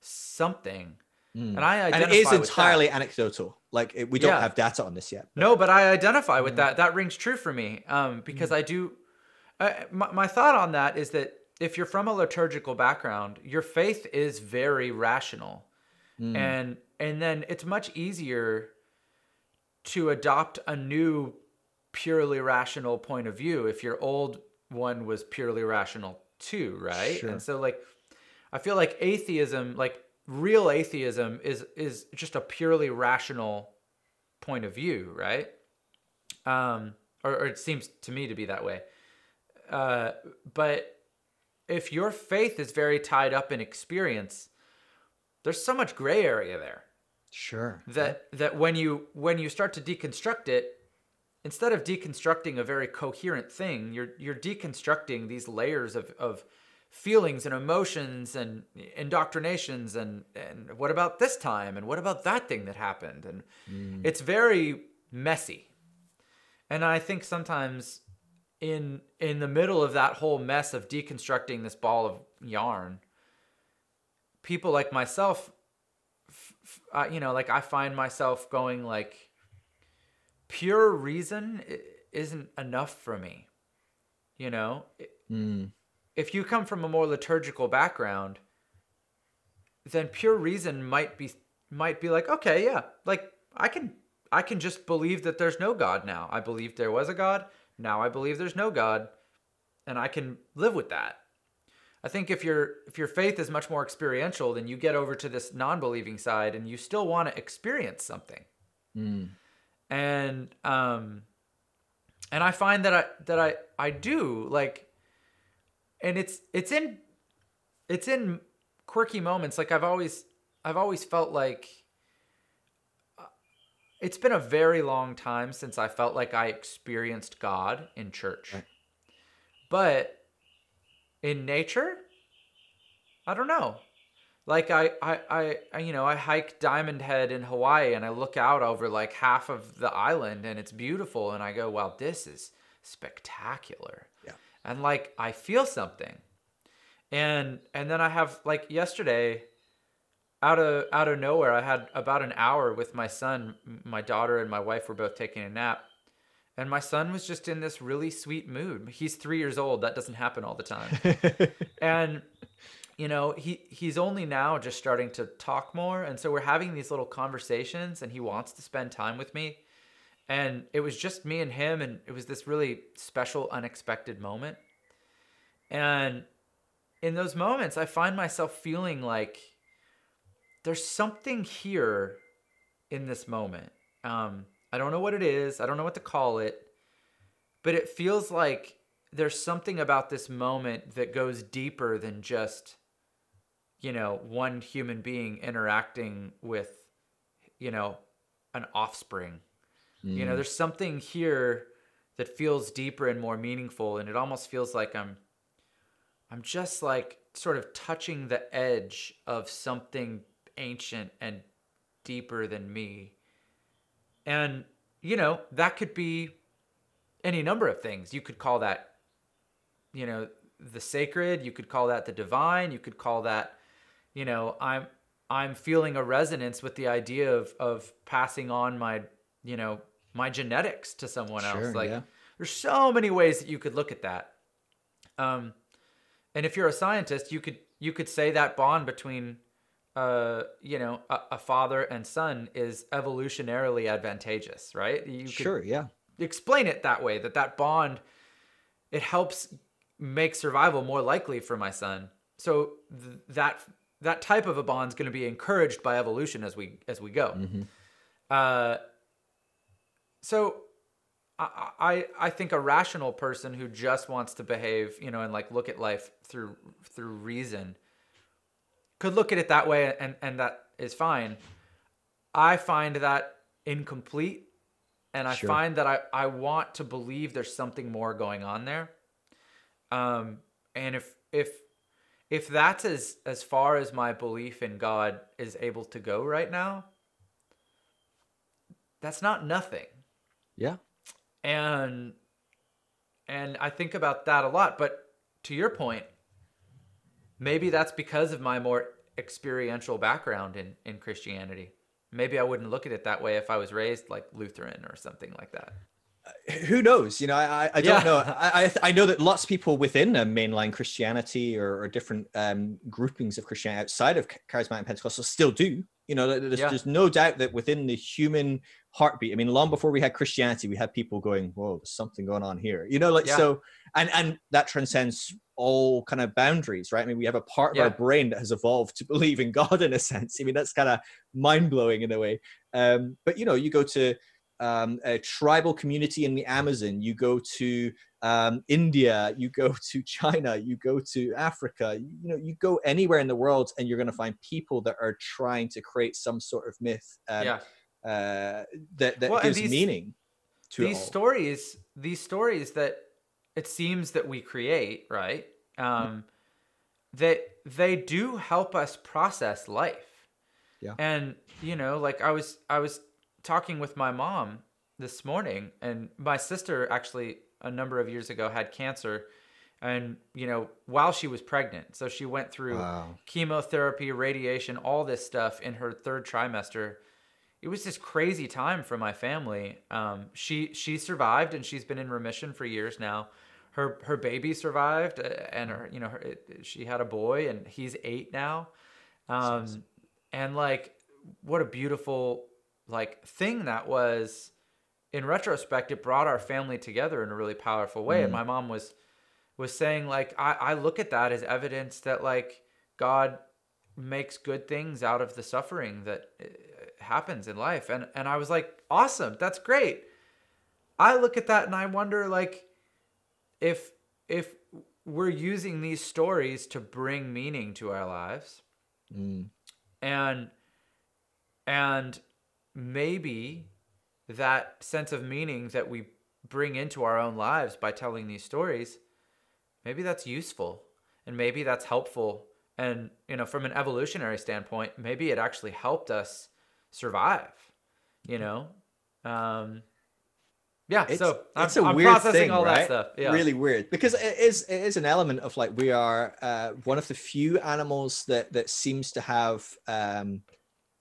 something. Mm. And I and it is entirely that. anecdotal. Like it, we don't yeah. have data on this yet. But. No, but I identify with mm. that. That rings true for me um, because mm. I do. Uh, my, my thought on that is that if you're from a liturgical background, your faith is very rational, mm. and and then it's much easier to adopt a new purely rational point of view if your old one was purely rational too, right? Sure. And so like I feel like atheism, like real atheism is is just a purely rational point of view, right? Um or, or it seems to me to be that way. Uh but if your faith is very tied up in experience, there's so much gray area there. Sure. That that when you when you start to deconstruct it, instead of deconstructing a very coherent thing, you're you're deconstructing these layers of, of feelings and emotions and indoctrinations and and what about this time and what about that thing that happened and mm. it's very messy. And I think sometimes in in the middle of that whole mess of deconstructing this ball of yarn, people like myself, f- f- uh, you know, like I find myself going like pure reason isn't enough for me. You know, mm. if you come from a more liturgical background, then pure reason might be might be like, okay, yeah, like I can I can just believe that there's no God now. I believed there was a God. Now I believe there's no God, and I can live with that. I think if your if your faith is much more experiential, then you get over to this non-believing side, and you still want to experience something. Mm and um and I find that I that I I do like and it's it's in it's in quirky moments like I've always I've always felt like uh, it's been a very long time since I felt like I experienced God in church. Right. But in nature, I don't know like I, I, I, you know, I hike Diamond Head in Hawaii and I look out over like half of the island and it's beautiful and I go, wow, this is spectacular. Yeah. And like I feel something. And and then I have like yesterday out of out of nowhere I had about an hour with my son, my daughter and my wife were both taking a nap. And my son was just in this really sweet mood. He's 3 years old. That doesn't happen all the time. [LAUGHS] and you know, he he's only now just starting to talk more, and so we're having these little conversations, and he wants to spend time with me. And it was just me and him, and it was this really special, unexpected moment. And in those moments, I find myself feeling like there's something here in this moment. Um, I don't know what it is. I don't know what to call it, but it feels like there's something about this moment that goes deeper than just you know, one human being interacting with, you know, an offspring. Mm. You know, mm. there's something here that feels deeper and more meaningful and it almost feels like I'm I'm just like sort of touching the edge of something ancient and deeper than me. And you know, that could be any number of things. You could call that you know, the sacred, you could call that the divine, you could call that you know, I'm I'm feeling a resonance with the idea of of passing on my, you know, my genetics to someone sure, else. Like yeah. there's so many ways that you could look at that. Um and if you're a scientist, you could you could say that bond between uh, you know, a, a, father and son is evolutionarily advantageous, right? You sure, yeah. Explain it that way that that bond it helps make survival more likely for my son. So th- that that type of a bond is going to be encouraged by evolution as we as we go. Mm-hmm. Uh, so I, I I think a rational person who just wants to behave, you know, and like look at life through through reason could look at it that way and and that is fine. I find that incomplete and I sure. find that I, I want to believe there's something more going on there. Um, and if if if that's as as far as my belief in God is able to go right now, that's not nothing. Yeah. And and I think about that a lot, but to your point, maybe that's because of my more experiential background in in Christianity. Maybe I wouldn't look at it that way if I was raised like Lutheran or something like that who knows? You know, I, I don't yeah. know. I, I know that lots of people within a mainline Christianity or, or different um, groupings of Christianity outside of charismatic Pentecostal still do. You know, there's, yeah. there's no doubt that within the human heartbeat. I mean, long before we had Christianity, we had people going, "Whoa, there's something going on here." You know, like yeah. so, and and that transcends all kind of boundaries, right? I mean, we have a part of our brain that has evolved to [LAUGHS] believe in God in a sense. I mean, that's kind of mind blowing in a way. Um, but you know, you go to um, a tribal community in the Amazon, you go to um, India, you go [LAUGHS] to China, you go to Africa, you, you, know, you go anywhere in the world, and you're going to find people that are trying to create some sort of myth um, yeah. Uh, that that well, gives these, meaning to these stories. These stories that it seems that we create, right? Um, that they do help us process life. Yeah. And you know, like I was, I was talking with my mom this morning, and my sister actually a number of years ago had cancer, and you know while she was pregnant, so she went through wow. chemotherapy, radiation, all this stuff in her third trimester. It was this crazy time for my family. Um, she she survived, and she's been in remission for years now. Her her baby survived, uh, and her you know her, it, she had a boy, and he's eight now. Um, and like, what a beautiful like thing that was in retrospect it brought our family together in a really powerful way mm. and my mom was was saying like I, I look at that as evidence that like god makes good things out of the suffering that uh, happens in life and and i was like awesome that's great i look at that and i wonder like if if we're using these stories to bring meaning to our lives mm. and and maybe that sense of meaning that we bring into our own lives by telling these stories, maybe that's useful and maybe that's helpful. And, you know, from an evolutionary standpoint, maybe it actually helped us survive, you know? Um, yeah, it's, so I'm, a I'm weird processing thing, all right? that stuff. Yeah. Really weird because it is it is an element of like we are uh, one of the few animals that that seems to have um,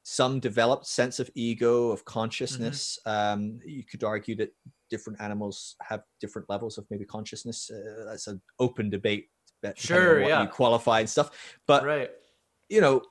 some developed sense of ego of consciousness mm-hmm. um, you could argue that different animals have different levels of maybe consciousness uh, that's an open debate sure yeah you qualify and stuff but right you know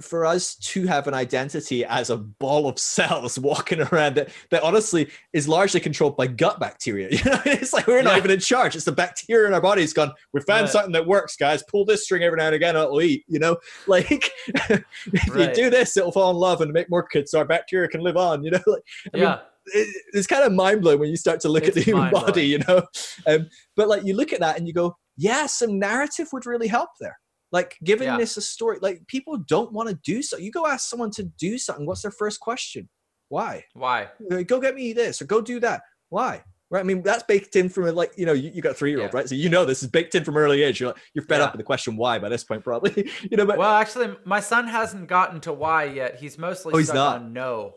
for us to have an identity as a ball of cells [LAUGHS] walking around that, that honestly is largely controlled by gut bacteria. [LAUGHS] You know, it's like we're not yeah. even in charge. It's the bacteria in our body's gone, we found right. something that works, guys. Pull this string every now and again, and it'll eat, you know? [LAUGHS] Like if right. you do this, it'll fall in love and make more kids so our bacteria can live on, you know? Like, I yeah. Mean, it, it's kind of mind blowing when you start to look it's at the human body, you know? Um, but like you look at that and you go, yeah, some narrative would really help there like giving yeah. this a story, like people don't want to do so. You go ask someone to do something. What's their first question? Why? Why? Go get me this or go do that. Why? right? I mean, that's baked in from like you know you, you got three year old, yeah. right? So you know this is baked in from early age. You're like, you're fed yeah. up with the question why by this point, probably. [LAUGHS] you know, but well, actually, my son hasn't gotten to why yet. He's mostly oh, he's not. on no.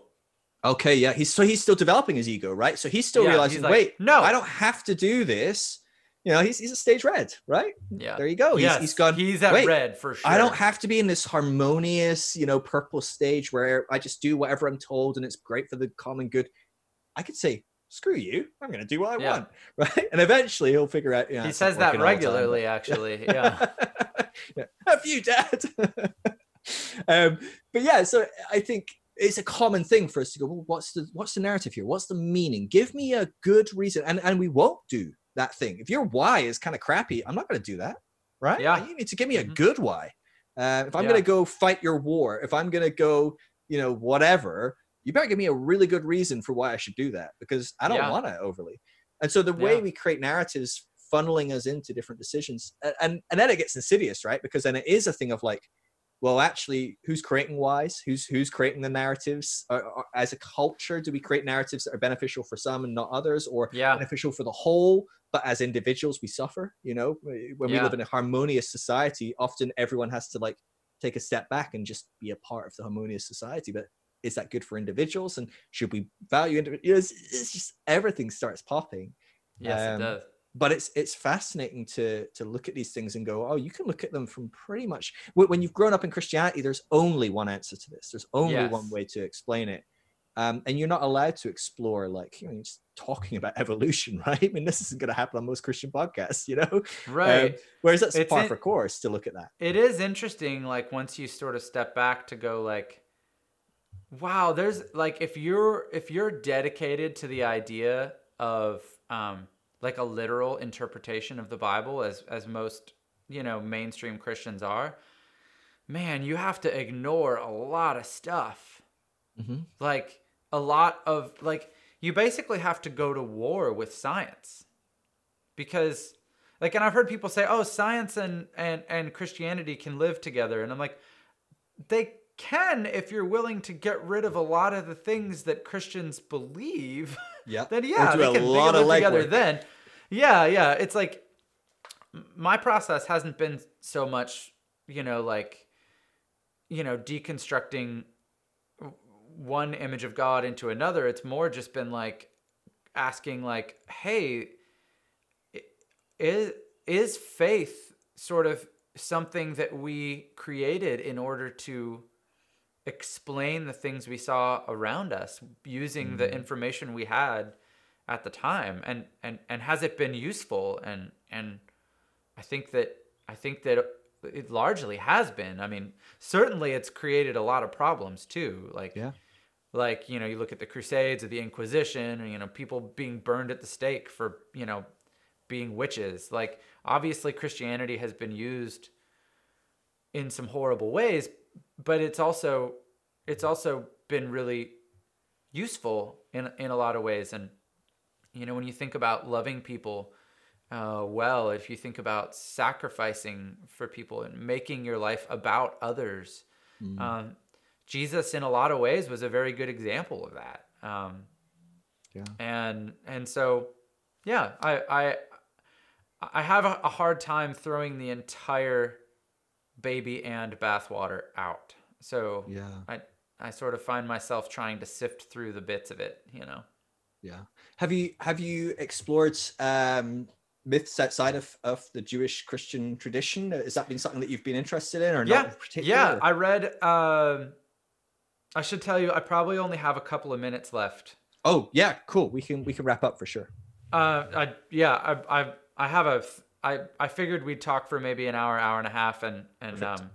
Okay, yeah, he's so he's still developing his ego, right? So he's still yeah, realizing, he's like, wait, no, I don't have to do this. You know, he's he's a stage red, right? Yeah, there you go. He's, yes, he's gone. He's at red for sure. I don't have to be in this harmonious, you know, purple stage where I just do whatever I'm told and it's great for the common good. I could say, screw you i'm going to do what i yeah. want [LAUGHS] right and eventually he'll figure out Yeah, he says that regularly time, actually [LAUGHS] yeah. yeah have you dad [LAUGHS] um, but yeah so i think it's a common thing for us to go well what's the what's the narrative here what's the meaning give me a good reason and and we won't do that thing if your why is kind of crappy i'm not going to do that right yeah you need to give me a mm-hmm. good why uh, if i'm yeah. going to go fight your war if i'm going to go you know whatever you better give me a really good reason for why I should do that because I don't yeah. want to overly. And so the way yeah. we create narratives funneling us into different decisions and, and then it gets insidious, right? Because then it is a thing of like, well, actually, who's creating wise? Who's who's creating the narratives? Or, or, as a culture, do we create narratives that are beneficial for some and not others, or yeah. beneficial for the whole? But as individuals, we suffer. You know, when yeah. we live in a harmonious society, often everyone has to like take a step back and just be a part of the harmonious society. But is that good for individuals and should we value individuals it's, it's just everything starts popping yes um, it does but it's it's fascinating to to look at these things and go oh you can look at them from pretty much when you've grown up in christianity there's only one answer to this. There's only yes. one way to explain it. Um, and you're not allowed to explore like you know just talking about evolution [LAUGHS] right? I mean this isn't going to happen on most christian podcasts you know? Right. um, whereas that's it's par in, for course to look at that. It is interesting like once you sort of step back to go like Wow, there's like if you're if you're dedicated to the idea of um like a literal interpretation of the Bible as as most, you know, mainstream Christians are, man, you have to ignore a lot of stuff. Mm-hmm. Like a lot of like you basically have to go to war with science. Because like and I've heard people say, "Oh, science and and and Christianity can live together." And I'm like, they can if you're willing to get rid of a lot of the things that Christians believe. Yeah. [LAUGHS] then yeah, they can, lot they can live together then. Yeah, yeah. It's like my process hasn't been so much, you know, like you know, deconstructing one image of God into another. It's more just been like asking like, "Hey, is is faith sort of something that we created in order to explain the things we saw around us using mm-hmm. the information we had at the time. And and and has it been useful? And and I think that I think that it largely has been. I mean certainly it's created a lot of problems too. Like yeah. like you know you look at the crusades or the inquisition or you know people being burned at the stake for you know being witches. Like obviously christianity has been used in some horrible ways but it's also it's also been really useful in in a lot of ways and you know when you think about loving people uh, well if you think about sacrificing for people and making your life about others mm. um, jesus in a lot of ways was a very good example of that um, yeah. and and so yeah i i i have a, a hard time throwing the entire baby and bathwater out. So yeah, I I sort of find myself trying to sift through the bits of it, you know. Yeah. Have you have you explored um, myths outside of, of the Jewish Christian tradition? Has that been something that you've been interested in, or yeah, not? Yeah, I read. Uh, I should tell you, I probably only have a couple of minutes left. Oh yeah, cool. We can we can wrap up for sure. Uh, I yeah, I I I have a I I figured we'd talk for maybe an hour, hour and a half, and and Perfect. um,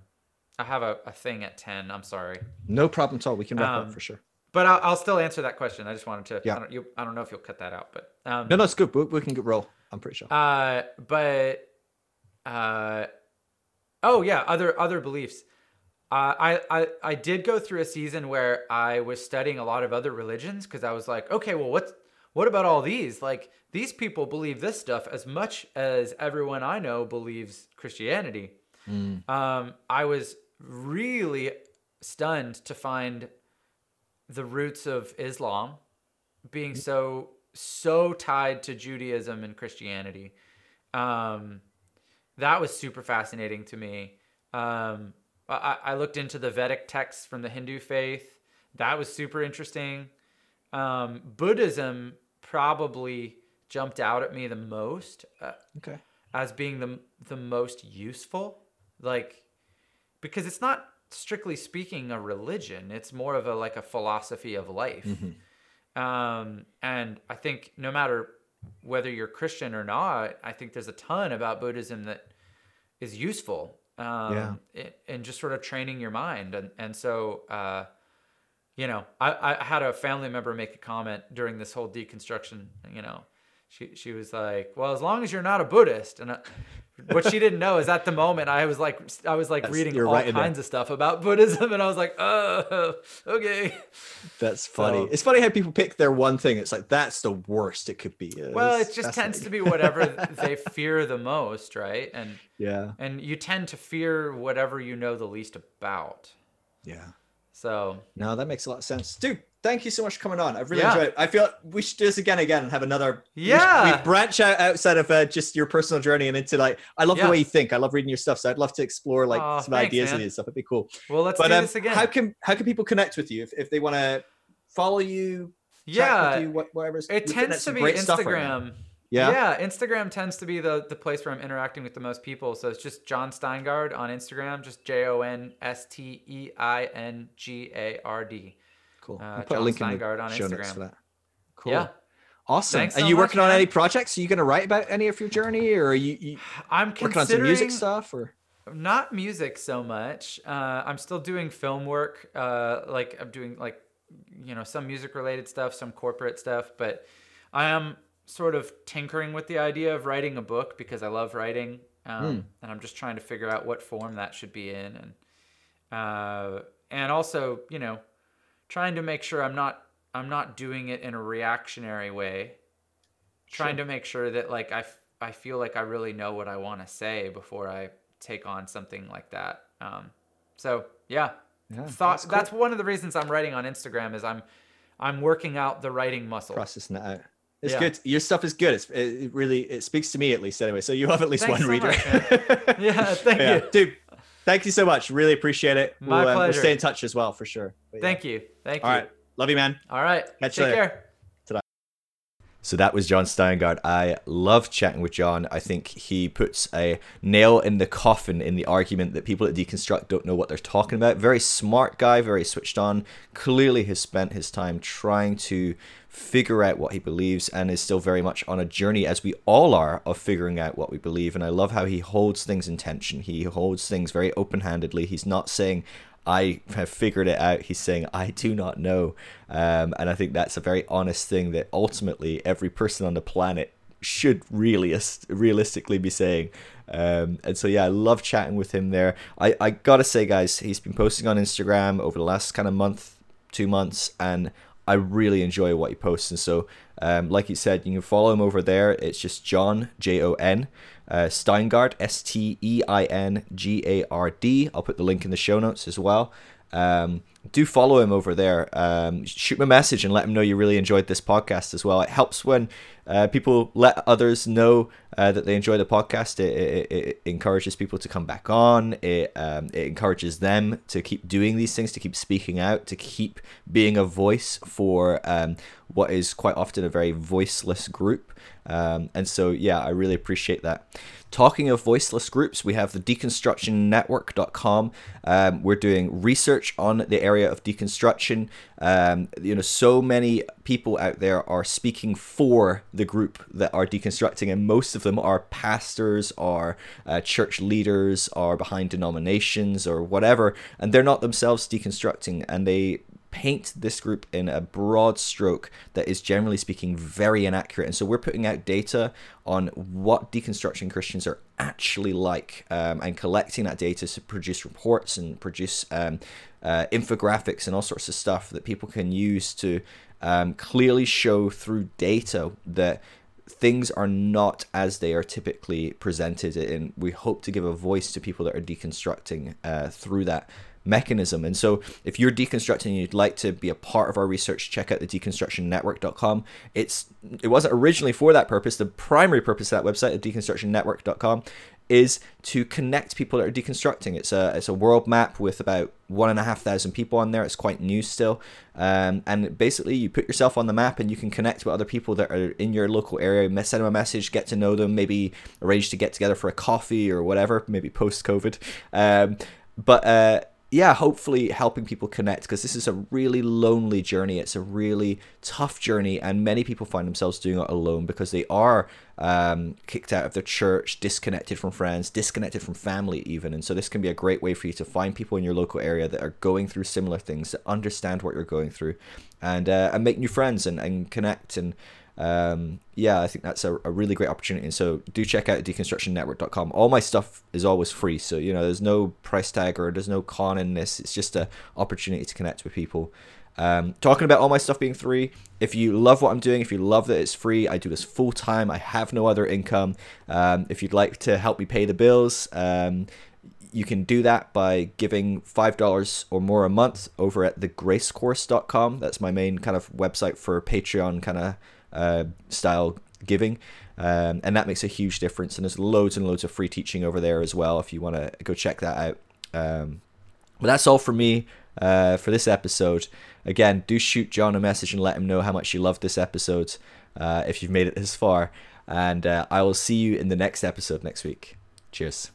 I have a, a thing at ten. I'm sorry. No problem at all. We can wrap um, up for sure. But I'll, I'll, still answer that question. I just wanted to. Yeah. I don't, you, I don't know if you'll cut that out, but um, no, no, it's good. We, we can get roll. I'm pretty sure. Uh, but uh, oh yeah, other other beliefs. Uh, I, I I did go through a season where I was studying a lot of other religions because I was like, okay, well, what's what about all these? Like, these people believe this stuff as much as everyone I know believes Christianity. Mm. Um, I was really stunned to find the roots of Islam being so so tied to Judaism and Christianity. Um, that was super fascinating to me. Um, I, I, looked into the Vedic texts from the Hindu faith. That was super interesting. Um, Buddhism probably jumped out at me the most. Uh, okay. As being the the most useful, like because it's not strictly speaking a religion. It's more of a like a philosophy of life. Mm-hmm. Um, and I think no matter whether you're Christian or not, I think there's a ton about Buddhism that is useful. Um, yeah. and just sort of training your mind. And, and so, uh, you know, I, I had a family member make a comment during this whole deconstruction, you know, she, she was like, well, as long as you're not a Buddhist. And I, what she didn't know is at the moment I was like I was like That's, reading all right kinds of stuff about Buddhism and I was like, oh okay. That's funny. So, it's funny how people pick their one thing. It's like that's the worst it could be. well, it just tends to be whatever they fear the most, right? And [LAUGHS] yeah. And you tend to fear whatever you know the least about. Yeah. So no, that makes a lot of sense, dude thank you so much for coming on. I've really yeah. enjoyed it. I feel we should do this again, again, and have another. Yeah. We, we branch out outside of uh, just your personal journey and into like, I love yeah. the way you think. I love reading your stuff, so I'd love to explore like oh, some thanks, ideas man. and stuff. It'd be cool. Well, let's but, do um, this again. How can how can people connect with you if, if they want to follow you? Yeah, you, whatever. It tends to be Instagram. Right yeah. Yeah. Instagram tends to be the, the place where I'm interacting with the most people. So it's just Jon Steingard on Instagram, just J O N S T E I N G A R D. Cool. Uh, put Jon a link Steingard in the show Instagram. notes for that. Cool. Yeah. Awesome. Thanks are so you working on any projects? Are you going to write about any of your journey, or are you? you I'm working on some music stuff, or not music so much. Uh, I'm still doing film work. Uh, like I'm doing like you know some music related stuff, some corporate stuff, but I am sort of tinkering with the idea of writing a book because I love writing, um, mm. and I'm just trying to figure out what form that should be in, and uh, and also you know trying to make sure I'm not I'm not doing it in a reactionary way. Trying sure. to make sure that like I, f- I feel like I really know what I want to say before I take on something like that. Um, so yeah, yeah thought that's, cool. that's one of the reasons I'm writing on Instagram is I'm I'm working out the writing muscle. Processing that out. It's yeah. good. Your stuff is good. It's, it really it speaks to me at least anyway. So you have at least Thanks one so reader. Much, [LAUGHS] yeah, thank yeah. you, dude. Thank you so much. Really appreciate it. My we'll, pleasure. Uh, we'll stay in touch as well for sure. Yeah. Thank you. Thank you. All right. Love you, man. All right. Catch Take you later. care. So that was Jon Steingard. I love chatting with Jon. I think he puts a nail in the coffin in the argument that people at Deconstruct don't know what they're talking about. Very smart guy, very switched on. Clearly has spent his time trying to figure out what he believes and is still very much on a journey, as we all are, of figuring out what we believe. And I love how he holds things in tension. He holds things very open handedly. He's not saying, I have figured it out. He's saying, I do not know. Um, and I think that's a very honest thing that ultimately every person on the planet should really realistically be saying. Um, and so, yeah, I love chatting with him there. I, I gotta say, guys, he's been posting on Instagram over the last kind of month, two months, and I really enjoy what he posts. And so, um, like he said, you can follow him over there. It's just Jon J O N, uh, Steingard, S T E I N G A R D. I'll put the link in the show notes as well. Um, do follow him over there. Um, shoot him a message and let him know you really enjoyed this podcast as well. It helps when uh, people let others know uh, that they enjoy the podcast. It, it, it, encourages people to come back on. It um, it encourages them to keep doing these things, to keep speaking out, to keep being a voice for um, what is quite often a very voiceless group. Um, and so, yeah, I really appreciate that. Talking of voiceless groups, we have the deconstructionnetwork.com. Um, we're doing research on the area of deconstruction. Um, you know, so many people out there are speaking for the group that are deconstructing, and most of them are pastors, are uh, church leaders, are behind denominations, or whatever, and they're not themselves deconstructing, and they paint this group in a broad stroke that is generally speaking very inaccurate. And so we're putting out data on what deconstruction Christians are actually like um, and collecting that data to produce reports and produce um, uh, infographics and all sorts of stuff that people can use to um, clearly show through data that things are not as they are typically presented and we hope to give a voice to people that are deconstructing uh, through that mechanism. And so if you're deconstructing and you'd like to be a part of our research, check out the deconstructionnetwork.com. It's it wasn't originally for that purpose. The primary purpose of that website, the deconstructionnetwork.com, is to connect people that are deconstructing. It's a it's a world map with about one and a half thousand people on there. It's quite new still, um, and basically you put yourself on the map and you can connect with other people that are in your local area. Send them a message, get to know them, maybe arrange to get together for a coffee or whatever. Maybe post COVID, um, but. Uh, yeah, hopefully helping people connect because this is a really lonely journey. It's a really tough journey, and many people find themselves doing it alone because they are um, kicked out of their church, disconnected from friends, disconnected from family, even. And so, this can be a great way for you to find people in your local area that are going through similar things, that understand what you're going through, and uh, and make new friends and, and connect and um, yeah, I think that's a, a, really great opportunity. And so do check out deconstructionnetwork.com. All my stuff is always free. So, you know, there's no price tag or there's no con in this. It's just an opportunity to connect with people. Um, talking about all my stuff being free, if you love what I'm doing, if you love that it's free, I do this full time. I have no other income. Um, if you'd like to help me pay the bills, um, you can do that by giving $5 or more a month over at thegracecourse.com. That's my main kind of website for Patreon kind of uh, style giving. Um, and that makes a huge difference. And there's loads and loads of free teaching over there as well if you want to go check that out. Um, but that's all for me uh, for this episode. Again, do shoot Jon a message and let him know how much you loved this episode uh, if you've made it this far. And uh, I will see you in the next episode next week. Cheers.